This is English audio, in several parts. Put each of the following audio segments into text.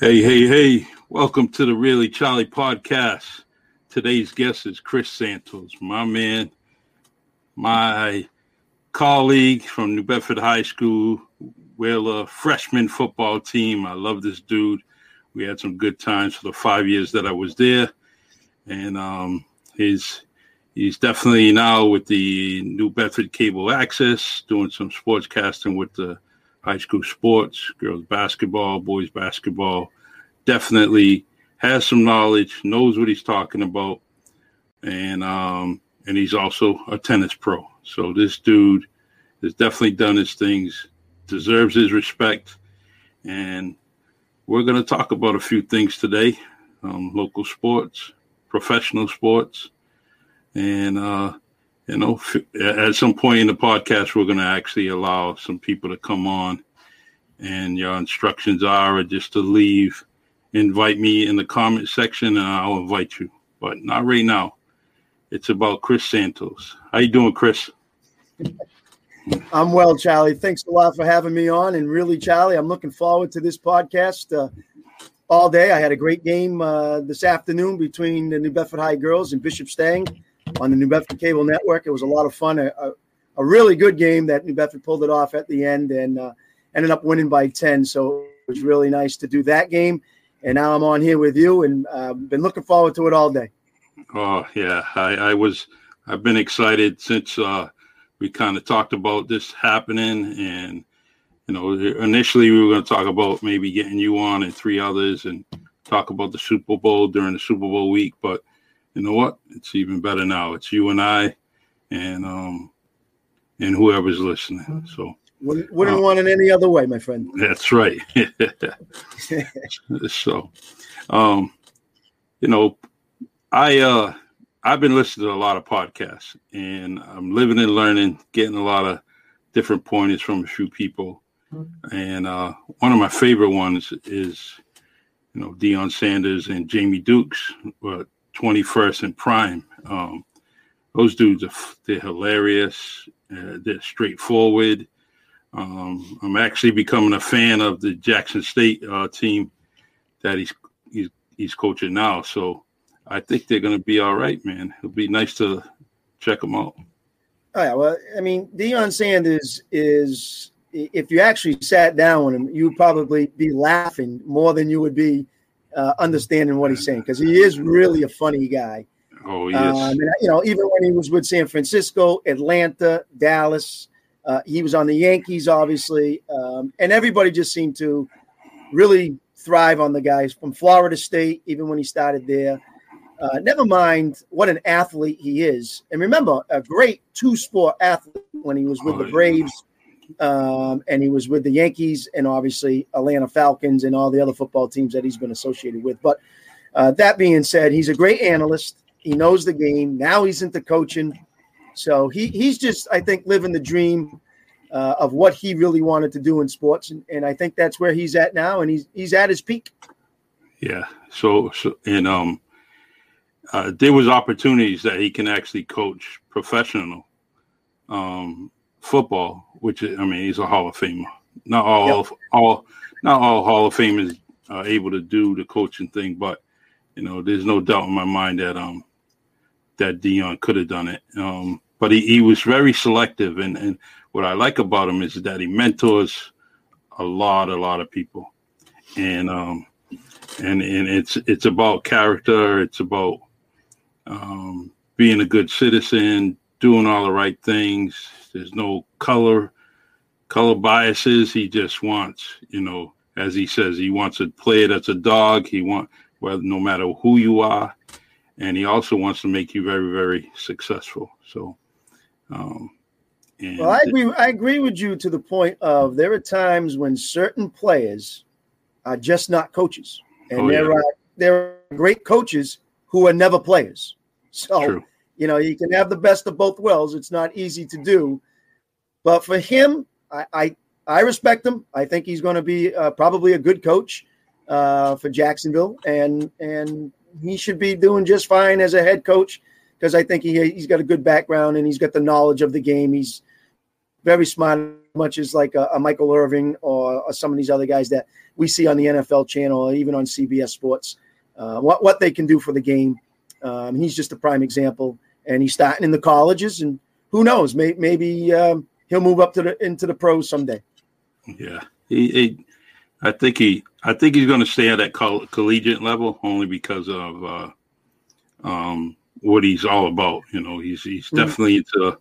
Hey, hey, hey. Welcome to the Really Charlie podcast. Today's guest is Chris Santos, my man, my colleague from New Bedford High School. We're a freshman football team. I love this dude. We had some good times for the five years that I was there. And um, he's he's definitely now with the New Bedford Cable Access, doing some sports casting with the high school sports, girls basketball, boys basketball. Definitely has some knowledge, knows what he's talking about, and um, and he's also a tennis pro. So this dude has definitely done his things, deserves his respect, and we're going to talk about a few things today: um, local sports, professional sports, and uh, you know, at some point in the podcast, we're going to actually allow some people to come on, and your instructions are just to leave, invite me in the comment section, and I'll invite you. But not right now. It's about Chris Santos. How you doing, Chris? I'm well, Charlie. Thanks a lot for having me on. And really, Charlie, I'm looking forward to this podcast uh, all day. I had a great game uh, this afternoon between the New Bedford High girls and Bishop Stang on the New Bedford Cable Network. It was a lot of fun. A, a, a really good game that New Bedford pulled it off at the end and uh, ended up winning by 10. So it was really nice to do that game. And now I'm on here with you and uh, been looking forward to it all day. Oh, yeah. I, I was, I've been excited since uh, we kind of talked about this happening. And, you know, initially we were going to talk about maybe getting you on and three others and talk about the Super Bowl during the Super Bowl week. But you know what? It's even better now. It's you and I, and um, and whoever's listening. Mm-hmm. So wouldn't, wouldn't uh, want it any other way, my friend. That's right. so, um, you know, I uh, I've been listening to a lot of podcasts, and I'm living and learning, getting a lot of different pointers from a few people. Mm-hmm. And uh, one of my favorite ones is, you know, Deion Sanders and Jamie Dukes. But 21st and Prime. Um, those dudes are they're hilarious. Uh, they're straightforward. Um, I'm actually becoming a fan of the Jackson State uh, team that he's he's he's coaching now. So I think they're going to be all right, man. It'll be nice to check them out. Oh yeah, well, I mean, Deion Sanders is if you actually sat down with him, you'd probably be laughing more than you would be uh, understanding what he's saying because he is really a funny guy. Oh yes. Um, and, you know, even when he was with San Francisco, Atlanta, Dallas, uh, he was on the Yankees, obviously, um, and everybody just seemed to really thrive on the guys from Florida State, even when he started there. Uh, never mind what an athlete he is, and remember, a great two-sport athlete when he was with oh, the Braves um, and he was with the Yankees and obviously Atlanta Falcons and all the other football teams that he's been associated with. But uh, that being said, he's a great analyst. He knows the game. Now he's into coaching. So he, he's just, I think, living the dream uh, of what he really wanted to do in sports. And, and I think that's where he's at now. And he's, he's at his peak. Yeah. So, so and um, uh, there was opportunities that he can actually coach professional um, football, which I mean, he's a Hall of Famer. Not all, yep. all, not all Hall of Famers are able to do the coaching thing, but you know, there's no doubt in my mind that um that Deion could have done it. Um, but he, he was very selective, and and what I like about him is that he mentors a lot, a lot of people, and um, and and it's it's about character. It's about um, being a good citizen, doing all the right things. There's no color color biases. He just wants, you know, as he says, he wants a player that's a dog. He want well, no matter who you are, and he also wants to make you very, very successful. So, um, well, I agree. I agree with you to the point of there are times when certain players are just not coaches, and oh, there yeah. are there are great coaches who are never players. So True you know, you can have the best of both worlds. It's not easy to do, but for him, I I, I respect him. I think he's going to be uh, probably a good coach uh, for Jacksonville, and and he should be doing just fine as a head coach because I think he he's got a good background and he's got the knowledge of the game. He's very smart much as like a, a Michael Irving or, or, some of these other guys that we see on the NFL channel or even on CBS Sports. Uh, what what they can do for the game. Um, he's just a prime example, and he's starting in the colleges, and who knows, may, maybe um, he'll move up to the into the pros someday. Yeah, he, he I think he I think he's going to stay at that coll- collegiate level only because of uh, um, what he's all about. You know, he's he's mm-hmm. definitely into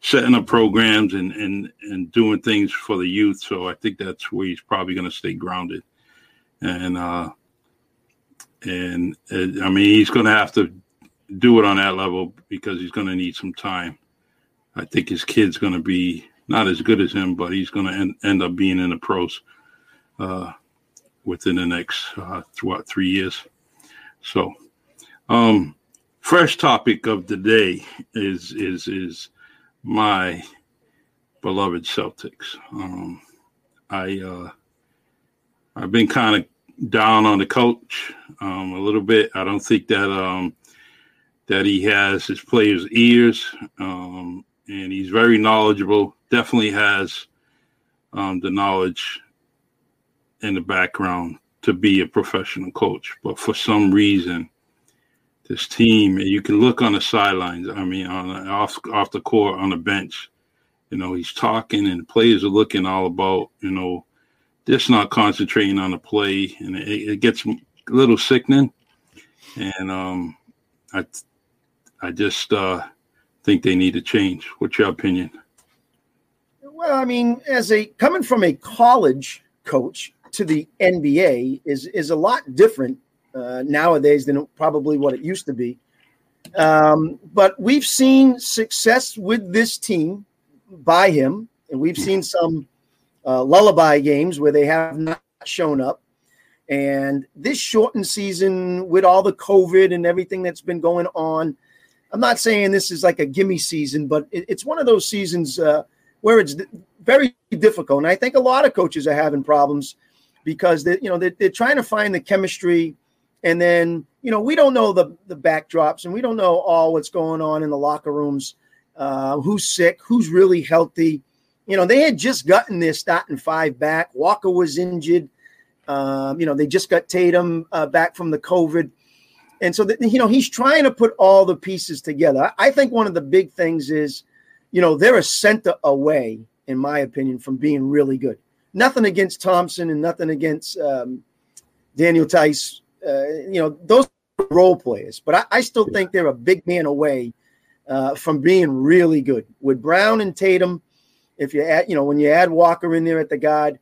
setting up programs and and and doing things for the youth. So I think that's where he's probably going to stay grounded. And uh, and uh, I mean, he's going to have to do it on that level because he's going to need some time. I think his kid's going to be not as good as him, but he's going to end, end up being in the pros uh, within the next uh, what three years. So, um, fresh topic of the day is is is my beloved Celtics. Um, I uh, I've been kind of down on the coach um, a little bit. I don't think that um, that he has his players' ears, um, and he's very knowledgeable. Definitely has um, the knowledge in the background to be a professional coach, but for some reason, this team, and you can look on the sidelines. I mean, on off off the court on the bench, you know, he's talking, and the players are looking all about, you know, just not concentrating on the play, and it, it gets a little sickening. And um, I, I just uh, think they need to change. What's your opinion? Well, I mean, as a coming from a college coach, to the NBA is is a lot different uh, nowadays than probably what it used to be. Um, but we've seen success with this team by him, and we've seen some uh, lullaby games where they have not shown up. And this shortened season, with all the COVID and everything that's been going on, I'm not saying this is like a gimme season, but it, it's one of those seasons uh, where it's very difficult. And I think a lot of coaches are having problems because they, you know they're, they're trying to find the chemistry and then you know we don't know the the backdrops and we don't know all what's going on in the locker rooms uh, who's sick who's really healthy. You know they had just gotten their starting five back. Walker was injured. Um, you know they just got Tatum uh, back from the covid. And so that you know he's trying to put all the pieces together. I think one of the big things is you know they're a center away in my opinion from being really good. Nothing against Thompson and nothing against um, Daniel Theis. Uh, you know, those role players, but I, I still think they're a big man away uh, from being really good. With Brown and Tatum, if you add, you know, when you add Walker in there at the guard,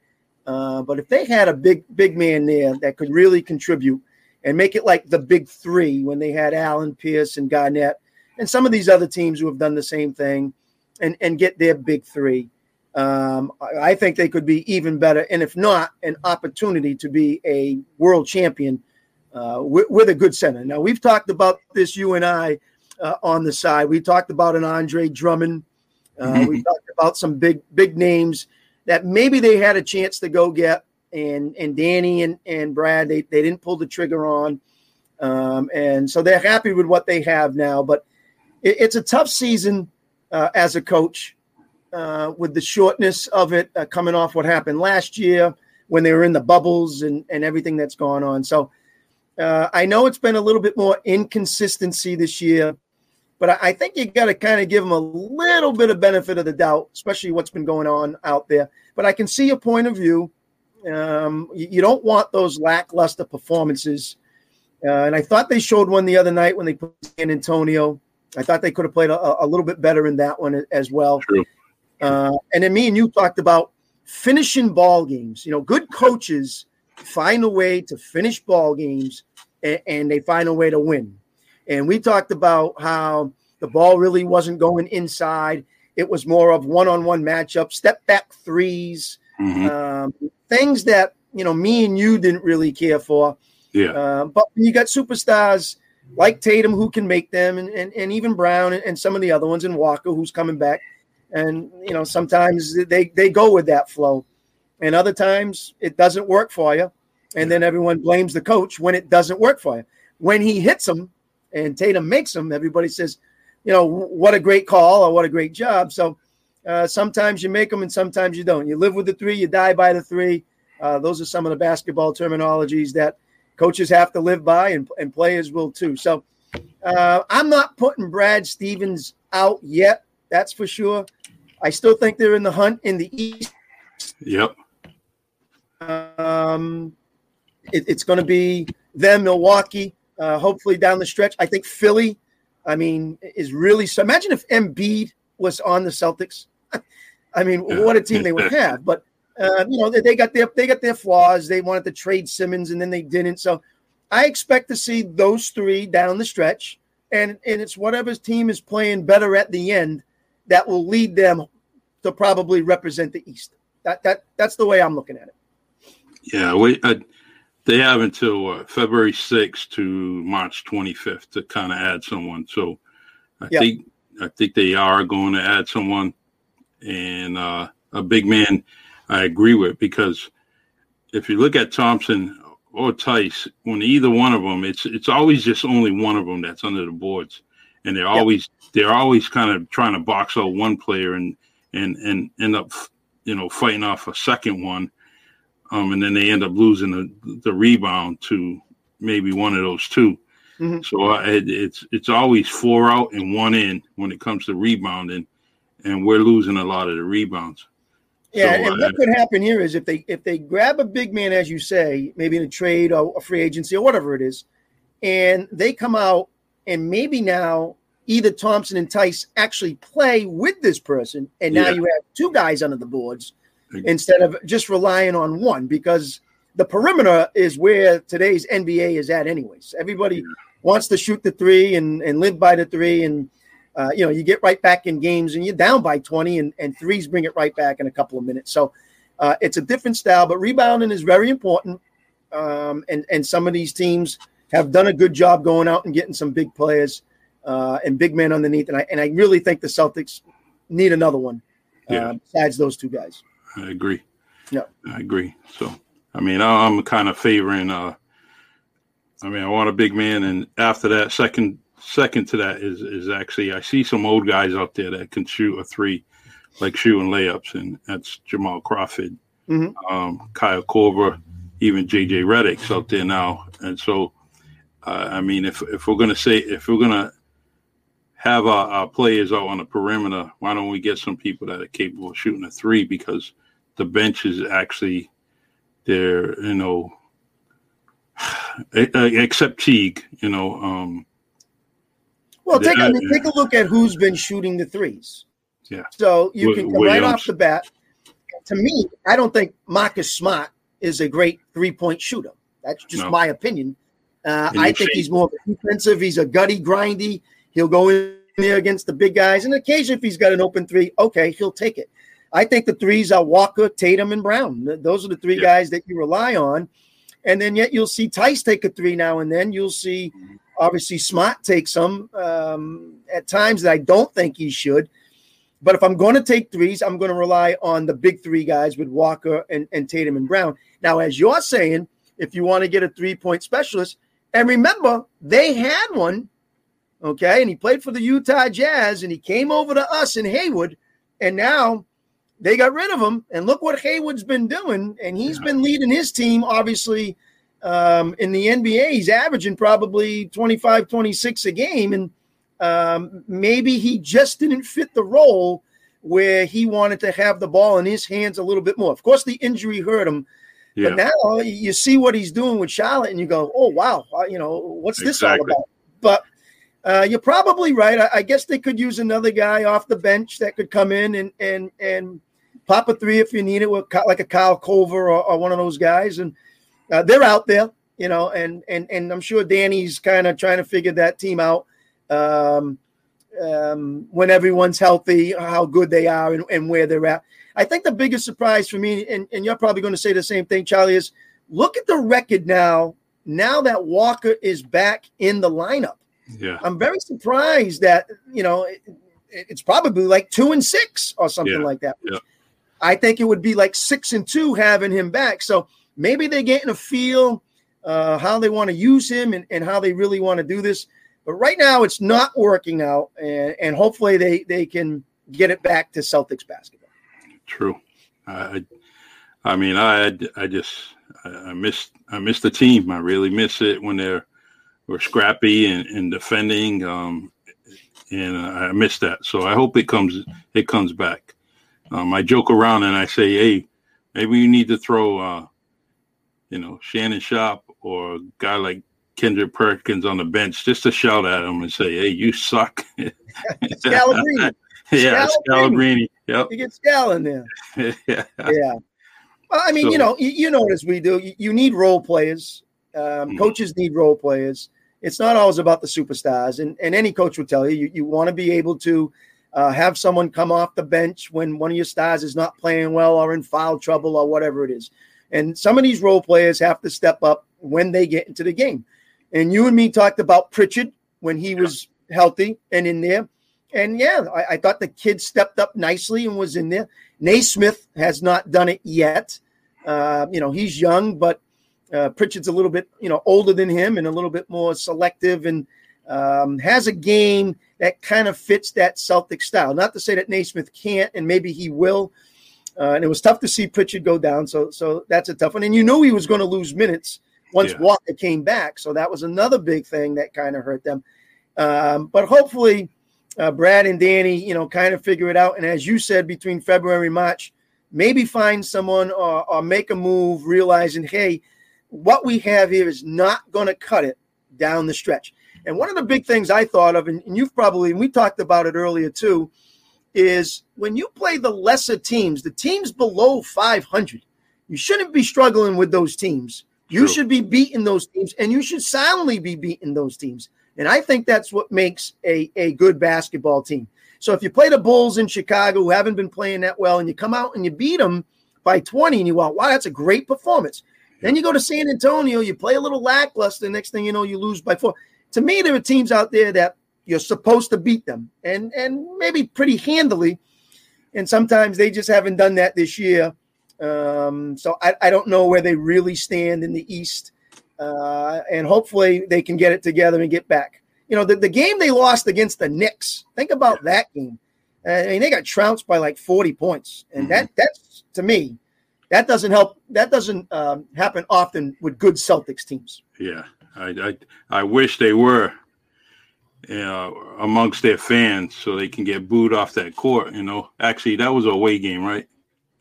uh, but if they had a big, big man there that could really contribute and make it like the big three when they had Allen, Pierce, and Garnett, and some of these other teams who have done the same thing, and and get their big three, um, I think they could be even better, and if not, an opportunity to be a world champion uh, with, with, a good center. Now we've talked about this, you and I, uh, on the side. We talked about an Andre Drummond. Uh, mm-hmm. We talked about some big big names that maybe they had a chance to go get, and and Danny and and Brad they they didn't pull the trigger on, um, and so they're happy with what they have now. But it, it's a tough season uh, as a coach uh, with the shortness of it uh, coming off what happened last year when they were in the bubbles and, and everything that's gone on. So uh, I know it's been a little bit more inconsistency this year, but I, I think you got to kind of give them a little bit of benefit of the doubt, especially what's been going on out there. But I can see a point of view. Um, you, you, don't want those lackluster performances. Uh, and I thought they showed one the other night when they put San Antonio. I thought they could have played a, a, little bit better in that one as well. True. Uh, and then me and you talked about finishing ball games. You know, good coaches find a way to finish ball games and, and they find a way to win. And we talked about how the ball really wasn't going inside. It was more of one-on-one matchup, step back 3s mm-hmm. um, things that you know me and you didn't really care for. Yeah. Uh, but when you got superstars like Tatum who can make them, and, and, and even Brown and, and some of the other ones, and Walker who's coming back, and you know sometimes they they go with that flow and other times it doesn't work for you and then everyone blames the coach when it doesn't work for you when he hits them and Tatum makes them everybody says you know what a great call or what a great job so Uh, sometimes you make them and sometimes you don't. You live with the three, you die by the three. Uh, those are some of the basketball terminologies that coaches have to live by and, and players will too. So uh, I'm not putting Brad Stevens out yet. That's for sure. I still think they're in the hunt in the East. Yep. Um, it, it's going to be them, Milwaukee, uh, hopefully down the stretch. I think Philly, I mean, is really so. Imagine if Embiid was on the Celtics. I mean, what a team they would have. But uh, you know, they, they got their they got their flaws. They wanted to trade Simmons, and then they didn't. So I expect to see those three down the stretch, and and it's whatever team is playing better at the end that will lead them to probably represent the East. That that that's the way I'm looking at it. Yeah, we uh, they have until uh, February 6th to March 25th to kind of add someone. So I yep. think I think they are going to add someone, and uh, a big man. I agree with because if you look at Thompson or Theis, when either one of them, it's it's always just only one of them that's under the boards, and they're always they're always kind of trying to box out one player and and and end up you know fighting off a second one, um, and then they end up losing the the rebound to maybe one of those 2 mm-hmm. So uh, it, it's it's always four out and one in when it comes to rebounding, and we're losing a lot of the rebounds. Yeah, so, and uh, what could happen here is if they if they grab a big man, as you say, maybe in a trade or a free agency or whatever it is, and they come out and maybe now either Thompson and Theis actually play with this person, and now yeah. you have two guys under the boards instead of just relying on one because the perimeter is where today's NBA is at, anyways. Everybody wants to shoot the three and, and live by the three, and uh, you know, you get right back in games and you're down by 20, and, and threes bring it right back in a couple of minutes. So uh, it's a different style, but rebounding is very important. Um, and, and some of these teams have done a good job going out and getting some big players uh, and big men underneath. And I, and I really think the Celtics need another one yeah. Uh, besides those two guys. I agree. Yeah, I agree. So, I mean, I'm kind of favoring. uh I mean, I want a big man, and after that, second second to that is is actually I see some old guys out there that can shoot a three, like shooting layups, and that's Jamal Crawford, mm-hmm. um, Kyle Korver, even JJ Redick's out there now, and so. Uh, I mean, if if we're gonna say if we're gonna have our, our, players out on the perimeter, why don't we get some people that are capable of shooting a three? Because the bench is actually there, you know, except Teague, you know. Um, well, take, I mean, take a look at who's been shooting the threes. Yeah. So you can come right off the bat. To me, I don't think Marcus Smart is a great three point shooter. That's just no. my opinion. Uh, I think he's more defensive. He's a gutty, grindy. He'll go in there against the big guys, and occasionally, if he's got an open three, okay, he'll take it. I think the threes are Walker, Tatum, and Brown. Those are the three yeah. guys that you rely on. And then yet you'll see Theis take a three now and then. You'll see obviously Smart take some um, at times that I don't think he should. But if I'm going to take threes, I'm going to rely on the big three guys with Walker and, and Tatum and Brown. Now, as you're saying, if you want to get a three point specialist, and remember, they had one, okay, and he played for the Utah Jazz and he came over to us in Hayward, and now they got rid of him, and look what Hayward's been doing, and he's yeah. been leading his team, obviously, um, in the NBA. He's averaging probably 25, 26 a game, and um, maybe he just didn't fit the role where he wanted to have the ball in his hands a little bit more. Of course, the injury hurt him, yeah. but now you see what he's doing with Charlotte, and you go, "Oh wow, uh, you know what's this all about?" But uh, you're probably right. I, I, guess they could use another guy off the bench that could come in and and and pop a three if you need it, with like a Kyle Korver or, or one of those guys, and uh, they're out there, you know. And and and I'm sure Danny's kind of trying to figure that team out um, um, when everyone's healthy, how good they are, and, and where they're at. I think the biggest surprise for me, and, and you're probably going to say the same thing, Charlie, is look at the record now. Now that Walker is back in the lineup yeah. I'm very surprised that, you know, it, it's probably like two and six or something yeah. like that. Yeah. I think it would be like six and two having him back. So maybe they're getting a feel uh, how they want to use him and, and how they really want to do this. But right now, it's not working out, and, and hopefully they they can get it back to Celtics basketball. True. I, I mean, I, I just, I miss, I miss the team. I really miss it when they're, were scrappy and, and defending. Um, and I miss that. So I hope it comes, it comes back. Um, I joke around and I say, hey, maybe you need to throw, uh, you know, Shannon Shop or a guy like Kendrick Perkins on the bench just to shout at him and say, "Hey, you suck." Yeah, Scalabrine. Yep. You get Scal in there. yeah. Yeah. Well, I mean, so, you know, you, you, know as we do. You, you need role players. Um, mm-hmm. Coaches need role players. It's not always about the superstars, and and any coach will tell you you, you want to be able to uh, have someone come off the bench when one of your stars is not playing well or in foul trouble or whatever it is. And some of these role players have to step up when they get into the game. And you and me talked about Pritchard when he was healthy and in there. And yeah, I, I, thought the kid stepped up nicely and was in there. Nesmith has not done it yet. Uh, you know, he's young, but uh, Pritchard's a little bit, you know, older than him and a little bit more selective and um, has a game that kind of fits that Celtic style. Not to say that Nesmith can't, and maybe he will. Uh, and it was tough to see Pritchard go down, so so that's a tough one. And you know he was going to lose minutes once yeah. Walker came back. So that was another big thing that kind of hurt them. Um, but hopefully, uh, Brad and Danny, you know, kind of figure it out. And as you said, between February and March, maybe find someone or, or make a move, realizing, hey, what we have here is not going to cut it down the stretch. And one of the big things I thought of, and, you've probably, and we talked about it earlier too, is when you play the lesser teams, the teams below 500, you shouldn't be struggling with those teams you True. should be beating those teams, and you should soundly be beating those teams. And I think that's what makes a, a good basketball team. So if you play the Bulls in Chicago who haven't been playing that well, and you come out and you beat them by 20, and you go, wow, that's a great performance. Then you go to San Antonio, you play a little lackluster. Next thing you know, you lose by four. To me, there are teams out there that you're supposed to beat them, and and maybe pretty handily. And sometimes they just haven't done that this year. Um, so I, I, don't know where they really stand in the East. Uh, and hopefully they can get it together and get back. You know, the, the game they lost against the Knicks, think about that game. I mean, they got trounced by like 40 points. And that mm-hmm. that's to me, that doesn't help. That doesn't um, happen often with good Celtics teams. Yeah. I, I, I wish they were you know, amongst their fans so they can get booed off that court. You know, actually, that was a away game, right?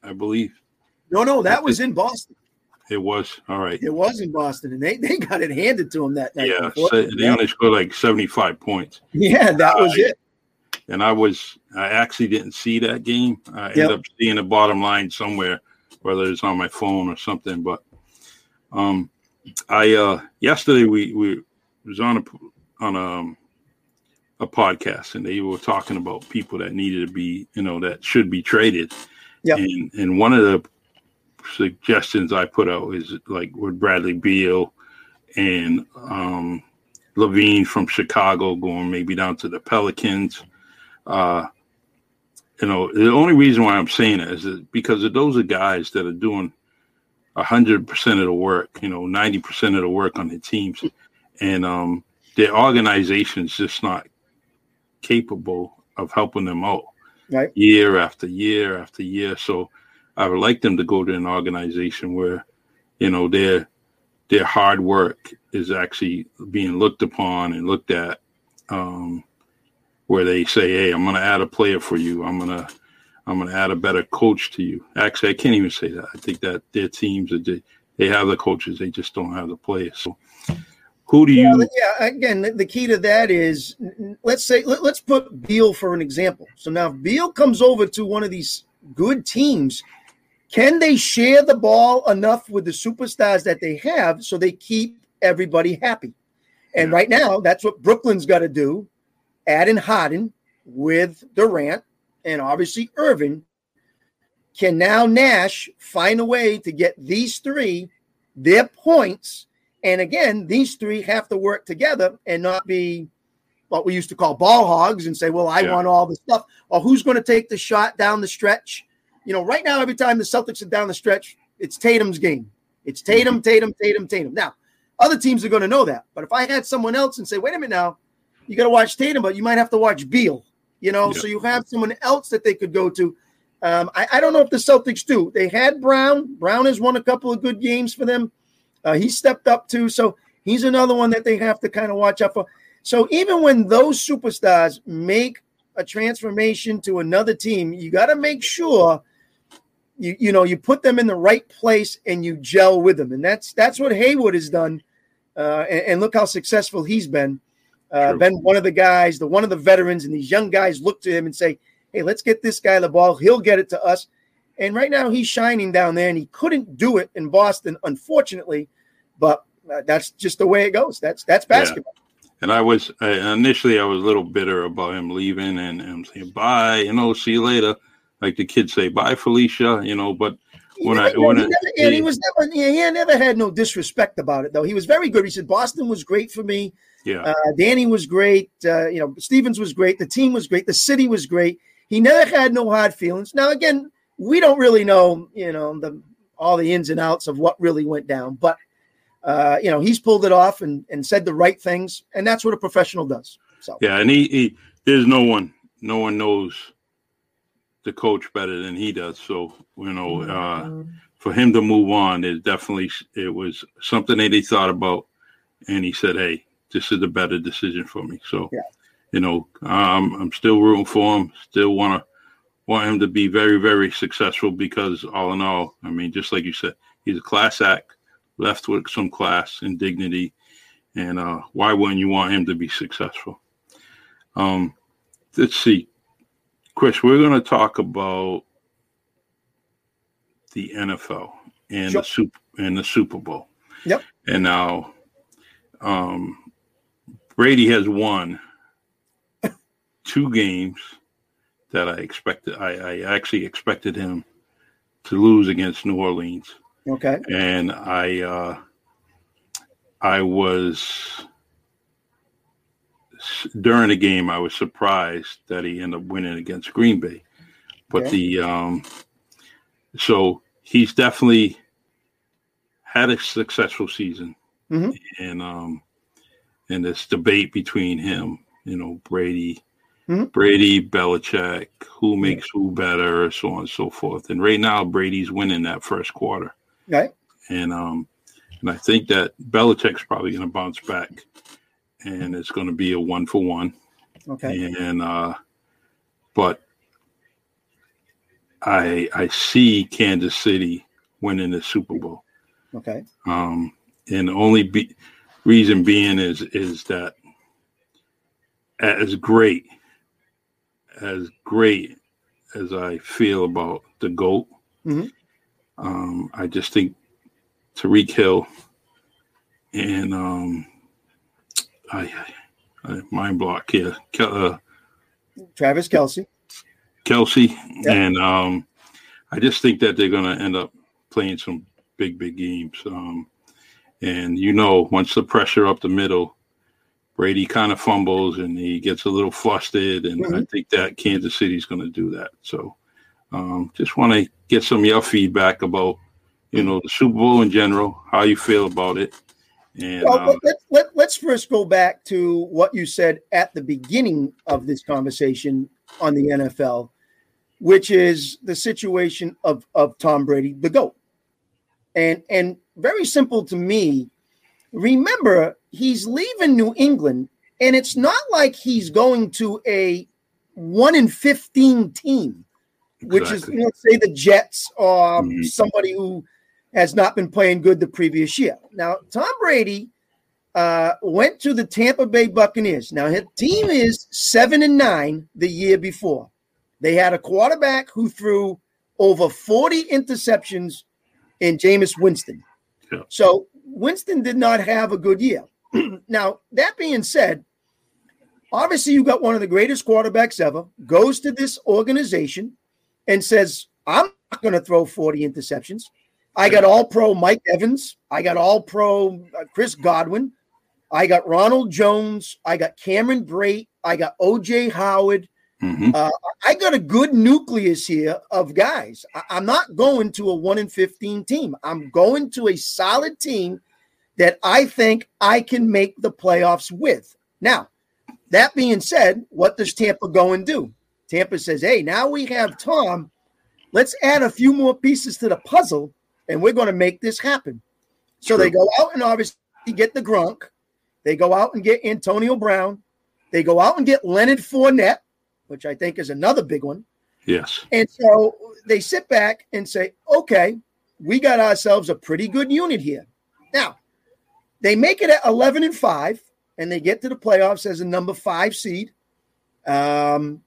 I believe. No, no, that was in Boston. It was all right. It was in Boston, and they, they got it handed to them that night. Yeah, so they only scored like seventy five points. Yeah, that was uh, it. And I was I actually didn't see that game. I yep. ended up seeing the bottom line somewhere, whether it's on my phone or something. But um, I uh yesterday we we was on a on a um, a podcast and they were talking about people that needed to be you know that should be traded. Yeah. And and one of the suggestions I put out is like with Bradley Beal and um, LaVine from Chicago going maybe down to the Pelicans. Uh, you know, the only reason why I'm saying it is because those are guys that are doing hundred percent of the work, you know, ninety percent of the work on the teams, and um, their organization's just not capable of helping them out right. year after year after year. So I would like them to go to an organization where, you know, their their hard work is actually being looked upon and looked at. Um, where they say, "Hey, I'm going to add a player for you. I'm going to I'm going to add a better coach to you." Actually, I can't even say that. I think that their teams they, they have the coaches, they just don't have the players. So, who do you? yeah, again, the, the, key to that is let's say let, us put Beal for an example. So now, if Beal comes over to one of these good teams can they share the ball enough with the superstars that they have so they keep everybody happy? And right now, that's what Brooklyn's got to do. Add in Harden with Durant and obviously Irving. Can now Nash find a way to get these three their points? And again, these three have to work together and not be what we used to call ball hogs and say, well, I yeah. want all the stuff. Or who's going to take the shot down the stretch? you know, right now, every time the Celtics are down the stretch, it's Tatum's game. It's Tatum, mm-hmm. Tatum, Tatum, Tatum. Now, other teams are going to know that. But if I had someone else and say, wait a minute now, you got to watch Tatum, but you might have to watch Beal. you know, yeah. so you have someone else that they could go to. Um, I, I, don't know if the Celtics do. They had Brown. Brown has won a couple of good games for them. Uh, he stepped up too. So he's another one that they have to kind of watch out for. So even when those superstars make a transformation to another team, you got to make sure you you know you put them in the right place and you gel with them, and that's that's what Hayward has done. Uh, and, and, look how successful he's been. Uh, been one of the guys, the one of the veterans, and these young guys look to him and say, "Hey, let's get this guy the ball. He'll get it to us." And right now he's shining down there, and he couldn't do it in Boston, unfortunately. But uh, that's just the way it goes. That's that's basketball. Yeah. And I was uh, initially I was a little bitter about him leaving, and, and saying bye, you know, see you later like the kids say, "Bye, Felicia," you know. But when I when he, never, he, he was never he never had no disrespect about it though. He was very good. He said Boston was great for me. Yeah, uh, Danny was great. Uh, you know, Stevens was great. The team was great. The city was great. He never had no hard feelings. Now again, we don't really know, you know, the all the ins and outs of what really went down, but. Uh, you know, he's pulled it off and, and said the right things, and that's what a professional does. So yeah, and he, he there's no one, no one knows the coach better than he does. So you know, uh, mm-hmm. for him to move on, it definitely it was something that he thought about, and he said, "Hey, this is the better decision for me." So, yeah. you know, um, I'm still rooting for him. Still want to want him to be very, very successful because all in all, I mean, just like you said, he's a class act, left with some class and dignity, and uh, why wouldn't you want him to be successful? Um, let's see. Chris, we're going to talk about the NFL and sure. the super and the Super Bowl. Yep. And now, um, Brady has won two games that I expected. I, I actually expected him to lose against New Orleans. Okay. And I, uh, I was during the game, I was surprised that he ended up winning against Green Bay. But okay. the um, so he's definitely had a successful season, mm-hmm. and um, and this debate between him, you know, Brady, mm-hmm. Brady, Belichick, who makes who better, so on and so forth. And right now, Brady's winning that first quarter. Right. And um, and I think that Belichick's probably going to bounce back and it's going to be a one for one. Okay. And uh, but I I see Kansas City winning the Super Bowl. Okay. Um, and only be- reason being is is that as great as great as I feel about the goat, mm-hmm. um, I just think Tyreek Hill and um, I, I mind block here. Uh, Travis Kelsey. Kelce, yep. and um, I just think that they're going to end up playing some big, big games. Um, and you know, once the pressure up the middle, Brady kind of fumbles and he gets a little flustered, and mm-hmm. I think that Kansas City's going to do that. So, um, just want to get some of your feedback about, you know, the Super Bowl in general, how you feel about it, and, well, uh, let, let, let's first go back to what you said at the beginning of this conversation on the NFL, which is the situation of, of Tom Brady, the GOAT. And, and very simple to me, remember, he's leaving New England, and it's not like he's going to a 1 in 15 team, exactly. which is, you know, say the Jets or mm-hmm. somebody who has not been playing good the previous year. Now, Tom Brady uh, went to the Tampa Bay Buccaneers. Now, his team is seven and nine the year before. They had a quarterback who threw over 40 interceptions in Jameis Winston. Yeah. So Winston did not have a good year. now, that being said, obviously you got one of the greatest quarterbacks ever, goes to this organization and says, I'm not going to throw 40 interceptions. I got all pro Mike Evans. I got all pro uh, Chris Godwin. I got Ronald Jones. I got Cameron Brate. I got OJ Howard. Mm-hmm. Uh, I got a good nucleus here of guys. I, am not going to a one in 15 team. I'm going to a solid team that I think I can make the playoffs with. Now, That being said, what does Tampa go and do? Tampa says, hey, now we have Tom. Let's add a few more pieces to the puzzle, and we're going to make this happen. So True. they go out and obviously get the Gronk. They go out and get Antonio Brown. They go out and get Leonard Fournette, which I think is another big one. Yes. And so they sit back and say, okay, we got ourselves a pretty good unit here. Now, they make it at 11 and 5, and they get to the playoffs as a number five seed. Um,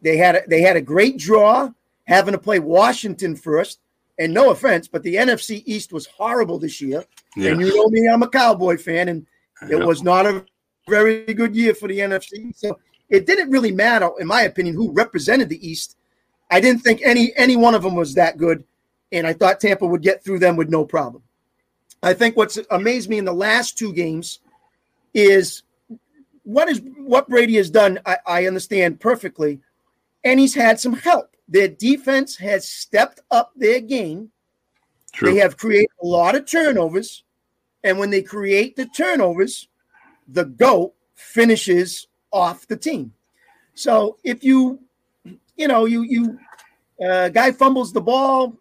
they had a, they had a great draw having to play Washington first. And no offense, but the NFC East was horrible this year. Yes. And you know me, I'm a Cowboy fan, and it was not a very good year for the NFC. So it didn't really matter, in my opinion, who represented the East. I didn't think any any one of them was that good, and I thought Tampa would get through them with no problem. I think what's amazed me in the last two games is what is what Brady has done. I, I understand perfectly, and he's had some help. Their defense has stepped up their game. True. They have created a lot of turnovers. And when they create the turnovers, the GOAT finishes off the team. So if you, you know, you, you, uh, guy fumbles the ball,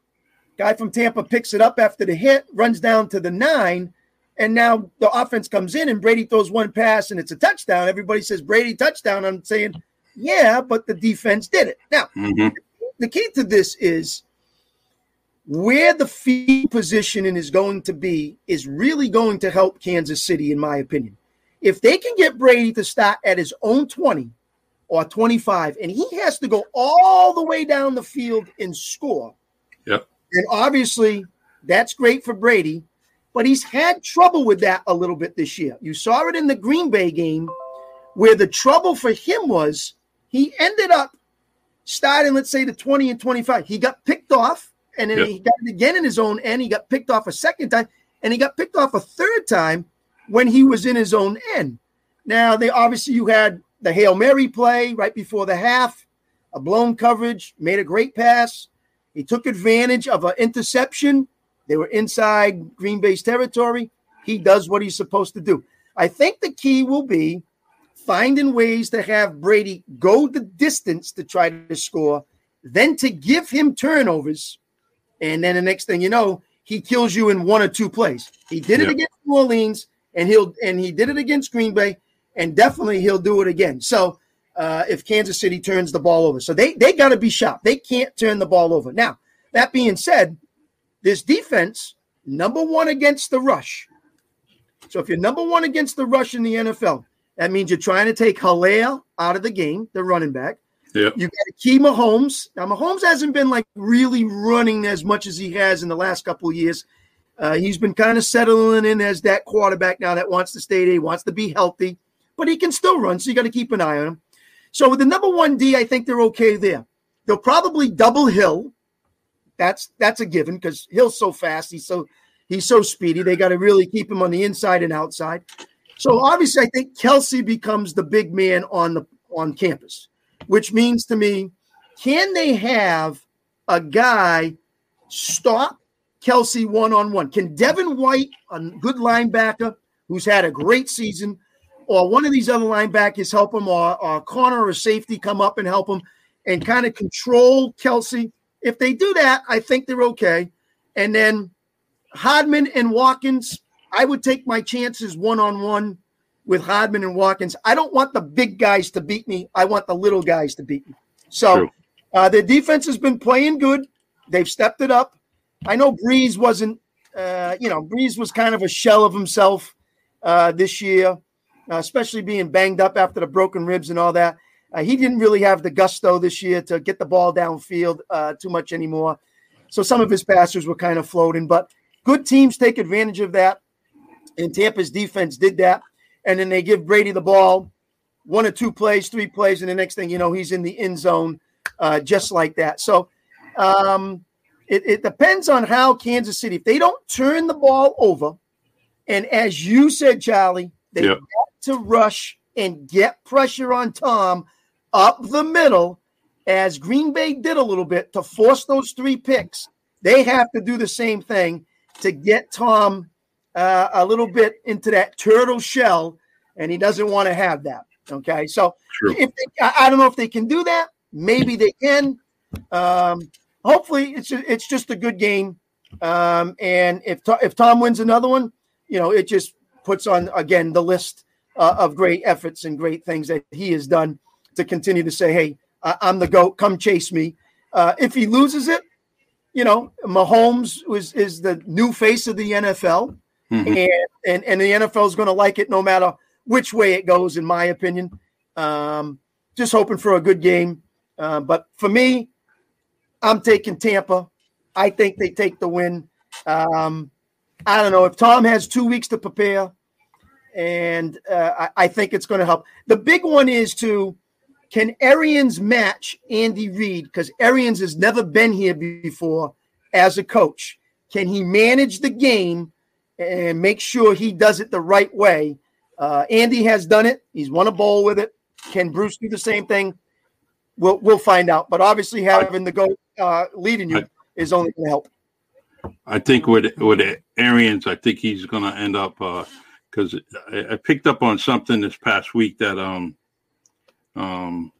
guy from Tampa picks it up after the hit, runs down to the nine, and now the offense comes in and Brady throws one pass and it's a touchdown. Everybody says Brady touchdown. I'm saying, yeah, but the defense did it. Now, mm-hmm the key to this is where the field positioning is going to be is really going to help Kansas City, in my opinion. If they can get Brady to start at his own 20 or 25, and he has to go all the way down the field and score, yep. and obviously that's great for Brady, but he's had trouble with that a little bit this year. You saw it in the Green Bay game where the trouble for him was he ended up starting, let's say, the 20 and 25. He got picked off, and then yep. he got it again in his own end. He got picked off a second time, and he got picked off a third time when he was in his own end. Now, they obviously you had the Hail Mary play right before the half, a blown coverage, made a great pass. He took advantage of an interception. They were inside Green Bay's territory. He does what he's supposed to do. I think the key will be finding ways to have Brady go the distance to try to score, then to give him turnovers. And then the next thing you know, he kills you in one or two plays. He did it against New Orleans, and he'll and he did it against Green Bay, and definitely he'll do it again. So uh, if Kansas City turns the ball over, so they they got to be sharp. They can't turn the ball over. Now that being said, this defense number one against the rush. So if you're number one against the rush in the NFL, that means you're trying to take Helaire out of the game, the running back. Yeah. You got to keep Mahomes. Now, Mahomes hasn't been like really running as much as he has in the last couple of years. Uh, he's been kind of settling in as that quarterback now that wants to stay there. He wants to be healthy, but he can still run. So you got to keep an eye on him. So with the number one D, I think they're okay there. They'll probably double Hill. That's that's a given because Hill's so fast. He's so he's so speedy. They got to really keep him on the inside and outside. So obviously, I think Kelce becomes the big man on the on campus, which means to me, can they have a guy stop Kelce one on one? Can Devin White, a good linebacker who's had a great season, or one of these other linebackers help him, or, or a corner or safety come up and help him and kind of control Kelce? If they do that, I think they're okay. And then Hardman and Watkins, I would take my chances one on one with Hardman and Watkins. I don't want the big guys to beat me. I want the little guys to beat me. So uh, their defense has been playing good. They've stepped it up. I know Brees wasn't, uh, you know, Brees was kind of a shell of himself uh, this year, uh, especially being banged up after the broken ribs and all that. Uh, he didn't really have the gusto this year to get the ball downfield uh, too much anymore. So some of his passes were kind of floating, but good teams take advantage of that and Tampa's defense did that. And then they give Brady the ball, one or two plays, three plays, and the next thing you know, he's in the end zone, uh, just like that. So um, it, it depends on how Kansas City, if they don't turn the ball over, and as you said, Charlie, they yep. to rush and get pressure on Tom up the middle, as Green Bay did a little bit to force those three picks. They have to do the same thing to get Tom uh, a little bit into that turtle shell, and he doesn't want to have that. Okay, so True. if they, I don't know if they can do that. Maybe they can. Um, hopefully, it's a, it's just a good game. Um, and if if Tom wins another one, you know, it just puts on again the list uh, of great efforts and great things that he has done to continue to say, "Hey, I'm the goat. Come chase me." Uh, if he loses it, you know, Mahomes was is the new face of the NFL, mm-hmm. and, and and the NFL is going to like it no matter which way it goes, in my opinion. Um, just hoping for a good game, uh, but for me, I'm taking Tampa. I think they take the win. Um, I don't know if Tom has two weeks to prepare, and uh, I, I, think it's going to help. The big one is to can Arians match Andy Reid because Arians has never been here before as a coach. Can he manage the game and make sure he does it the right way? Uh, Andy has done it. He's won a bowl with it. Can Bruce do the same thing? We'll we'll find out. But obviously, having the go uh, leading you is only going to help. I think with with Arians, I think he's going to end up because uh, I, I, picked up on something this past week that um um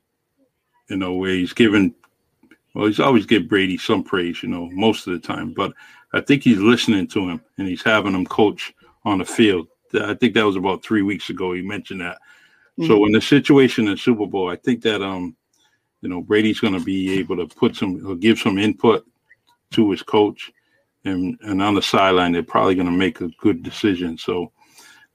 you know where he's given well he's always give Brady some praise you know most of the time but I think he's listening to him and he's having him coach on the field. I think that was about three weeks ago. He mentioned that. Mm-hmm. So in the situation in Super Bowl, I think that um you know Brady's going to be able to put some or give some input to his coach and and on the sideline, they're probably going to make a good decision. So,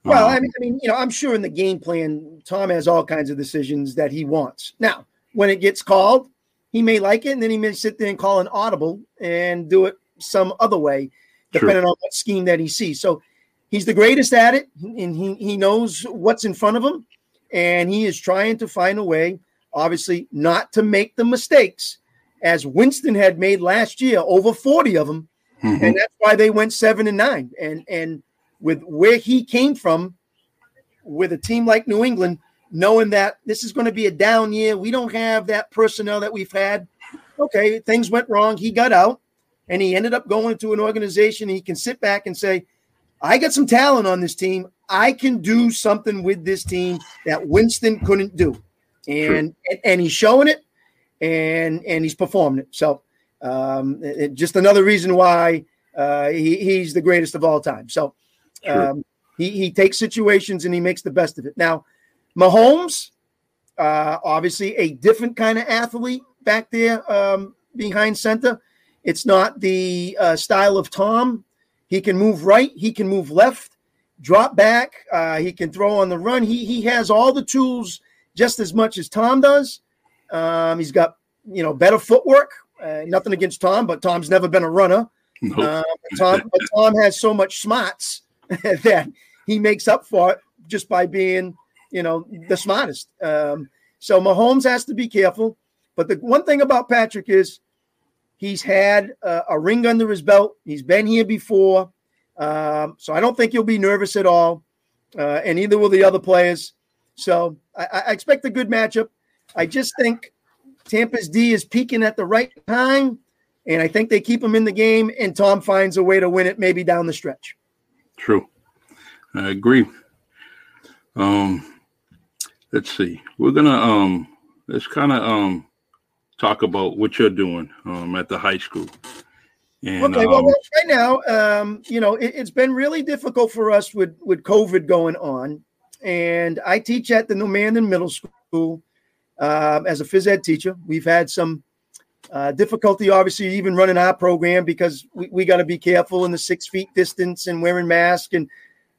well, um, I, mean, I mean, you know, I'm sure in the game plan, Tom has all kinds of decisions that he wants. Now, when it gets called, he may like it, and then he may sit there and call an audible and do it some other way, depending true. on what scheme that he sees. So, he's the greatest at it, and he he knows what's in front of him, and he is trying to find a way, obviously, not to make the mistakes as Winston had made last year, over 40 of them Mm-hmm. And that's why they went seven and nine. And and with where he came from, with a team like New England, knowing that this is going to be a down year, we don't have that personnel that we've had. Okay, things went wrong. He got out and he ended up going to an organization. He can sit back and say, I got some talent on this team. I can do something with this team that Winston couldn't do. And, and, and he's showing it and and he's performing it. So um, it, just another reason why uh, he, he's the greatest of all time. So um, he, he takes situations and he makes the best of it. Now, Mahomes, uh, obviously a different kind of athlete back there um, behind center. It's not the uh, style of Tom. He can move right, he can move left, drop back, uh, he can throw on the run. He he has all the tools just as much as Tom does. Um, he's got you know better footwork, uh, nothing against Tom, but Tom's never been a runner. Uh, Tom, but Tom has so much smarts that he makes up for it just by being, you know, the smartest. Um, so Mahomes has to be careful. But the one thing about Patrick is he's had a, a ring under his belt. He's been here before. Um, so I don't think he'll be nervous at all. Uh, and neither will the other players. So I, I expect a good matchup. I just think Tampa's D is peaking at the right time, and I think they keep him in the game, and Tom finds a way to win it maybe down the stretch. True. I agree. Um, let's see. We're gonna um let's kind of um talk about what you're doing um at the high school. And, okay, well, um, right now, um, you know, it, has been really difficult for us with with COVID going on, and I teach at the Normandin Middle School, uh, as a phys ed teacher. We've had some uh, difficulty, obviously, even running our program because we, we got to be careful in the six feet distance and wearing masks and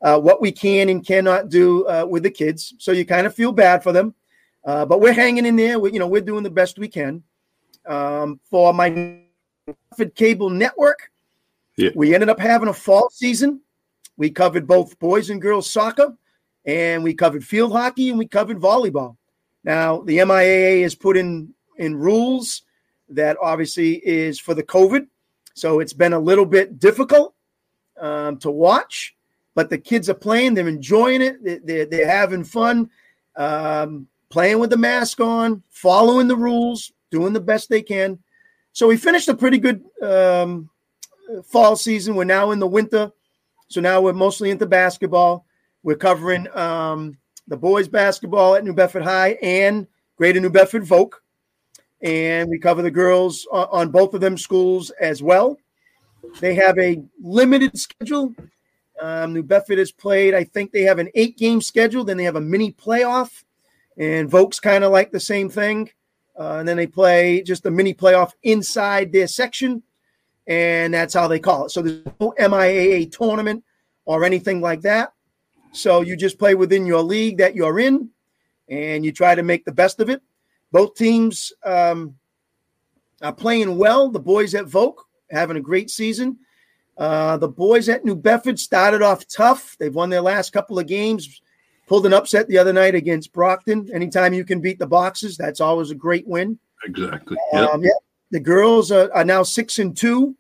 uh, what we can and cannot do uh, with the kids. So you kind of feel bad for them, uh, but we're hanging in there. We, you know, we're doing the best we can. Um, for my cable network, yeah. we ended up having a fall season. We covered both boys and girls soccer, and we covered field hockey, and we covered volleyball. Now, the MIAA has put in in rules that obviously is for the COVID, so it's been a little bit difficult um, to watch. But the kids are playing; they're enjoying it. They're, they're having fun, um, playing with the mask on, following the rules, doing the best they can. So we finished a pretty good um, fall season. We're now in the winter, so now we're mostly into basketball. We're covering um, the boys basketball at New Bedford High and Greater New Bedford Voc. And we cover the girls on, on both of them schools as well. They have a limited schedule. Um, New Bedford has played, I think they have an eight game schedule, then they have a mini playoff. And Voc's kind of like the same thing. Uh, and then they play just a mini playoff inside their section. And that's how they call it. So there's no MIAA tournament or anything like that. So you just play within your league that you're in and you try to make the best of it. Both teams um, are playing well. The boys at Voc having a great season. Uh, the boys at New Bedford started off tough. They've won their last couple of games, pulled an upset the other night against Brockton. Anytime you can beat the Boxers, that's always a great win. Exactly. Yep. Um, yeah. The girls are, are, now six and two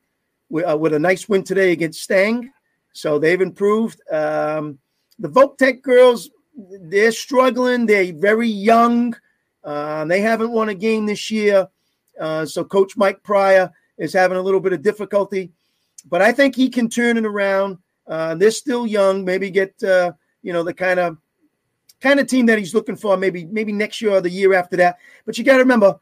with, uh, with, a nice win today against Stang. So they've improved. Um, the Voc girls, they're struggling. They're very young. Uh, they haven't won a game this year. Uh, so Coach Mike Pryor is having a little bit of difficulty, but I think he can turn it around. Uh, they're still young. Maybe get uh, you know the kind of kind of team that he's looking for. Maybe maybe next year or the year after that. But you got to remember,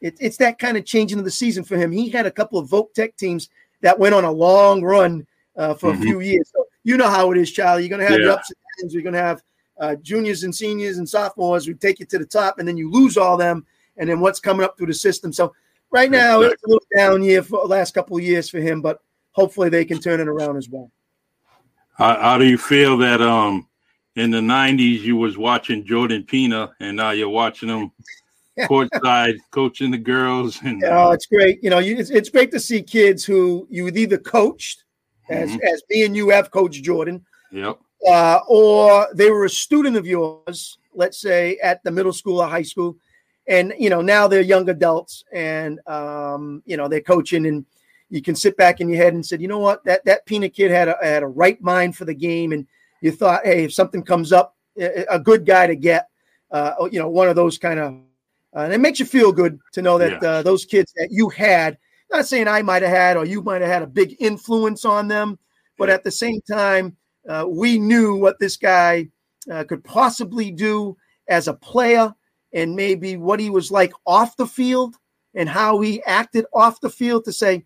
it, it's that kind of changing of the season for him. He had a couple of Voc Tech teams that went on a long run uh, for mm-hmm. a few years. So you know how it is, Charlie. You're going to have yeah. ups and downs. You're going to have uh, juniors and seniors and sophomores who take you to the top, and then you lose all them, and then what's coming up through the system. So right now it's a little down year for the last couple of years for him, but hopefully they can turn it around as well. How, how do you feel that um in the '90s you was watching Jordan Pina, and now you're watching him courtside coaching the girls? And oh, it's great. You know, you, it's, it's great to see kids who you would either coached, as mm-hmm. as me and you have coached Jordan. Yep uh, or they were a student of yours, let's say at the middle school or high school, and you know now they're young adults and um, you know they're coaching, and you can sit back in your head and said, you know what, that that Pina kid had a had a right mind for the game, and you thought, hey, if something comes up, a good guy to get, uh, you know, one of those kind of, uh, and it makes you feel good to know that yeah. uh, those kids that you had, not saying I might have had or you might have had a big influence on them, but at the same time uh, we knew what this guy uh, could possibly do as a player and maybe what he was like off the field and how he acted off the field to say,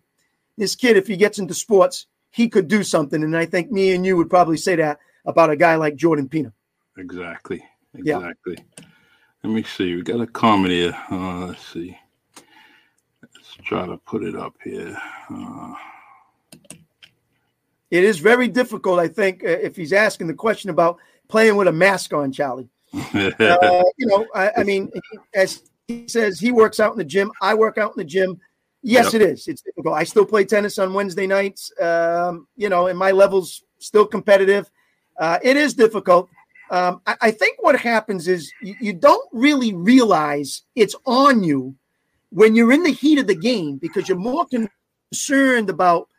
this kid, if he gets into sports, he could do something. And I think me and you would probably say that about a guy like Jordan Pina. Exactly. Exactly. Yeah. Let me see. We got a comment here. Uh, let's see. Try to put it up here. Uh, it is very difficult, I think, uh, if he's asking the question about playing with a mask on, Charlie. uh, you know, I, I, mean, as he says, he works out in the gym. I work out in the gym. Yes, yep. it is. It's difficult. I still play tennis on Wednesday nights. Um, you know, and my level's still competitive. Uh, it is difficult. Um, I, I, think what happens is you, you don't really realize it's on you when you're in the heat of the game because you're more concerned about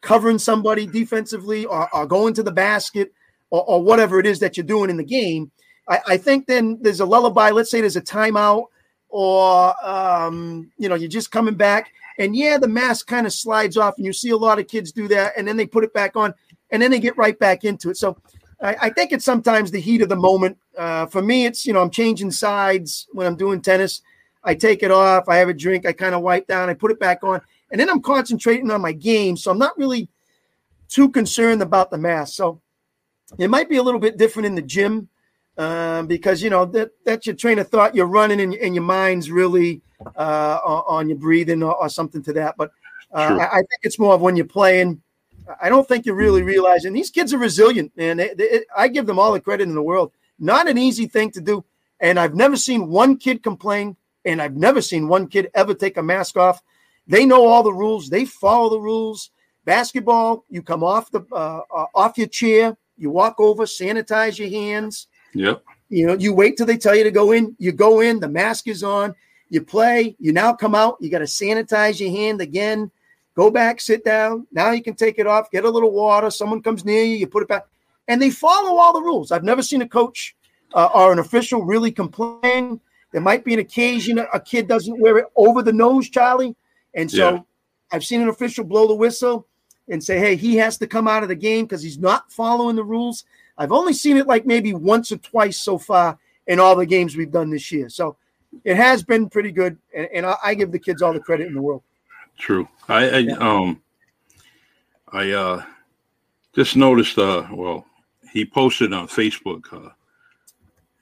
covering somebody defensively or, or going to the basket or, or, whatever it is that you're doing in the game, I, I, think then there's a lullaby. Let's say there's a timeout or, um, you know, you're just coming back. And yeah, the mask kind of slides off, and you see a lot of kids do that, and then they put it back on, and then they get right back into it. So I, I think it's sometimes the heat of the moment. Uh, for me, it's, you know, I'm changing sides when I'm doing tennis. I take it off, I have a drink, I kind of wipe down, I put it back on, and then I'm concentrating on my game. So I'm not really too concerned about the mask. So it might be a little bit different in the gym um, because you know that that's your train of thought. You're running and, and your mind's really uh, on your breathing or, or, something to that. But uh, I, I, think it's more of when you're playing. I don't think you really realize. And these kids are resilient, man. They, they, I give them all the credit in the world. Not an easy thing to do. And I've never seen one kid complain, and I've never seen one kid ever take a mask off. They know all the rules. They follow the rules. Basketball, you come off the uh, uh, off your chair, you walk over, sanitize your hands. Yep. You know, you wait till they tell you to go in. You go in. The mask is on. You play. You now come out. You got to sanitize your hand again. Go back, sit down. Now you can take it off. Get a little water. Someone comes near you. You put it back, and they follow all the rules. I've never seen a coach uh, or an official really complain. There might be an occasion a kid doesn't wear it over the nose, Charlie. And so yeah. I've seen an official blow the whistle. and say, hey, he has to come out of the game because he's not following the rules. I've only seen it like maybe once or twice so far in all the games we've done this year. So it has been pretty good, and, and I, I, give the kids all the credit in the world. True. I, I yeah. um I uh just noticed uh well he posted on Facebook uh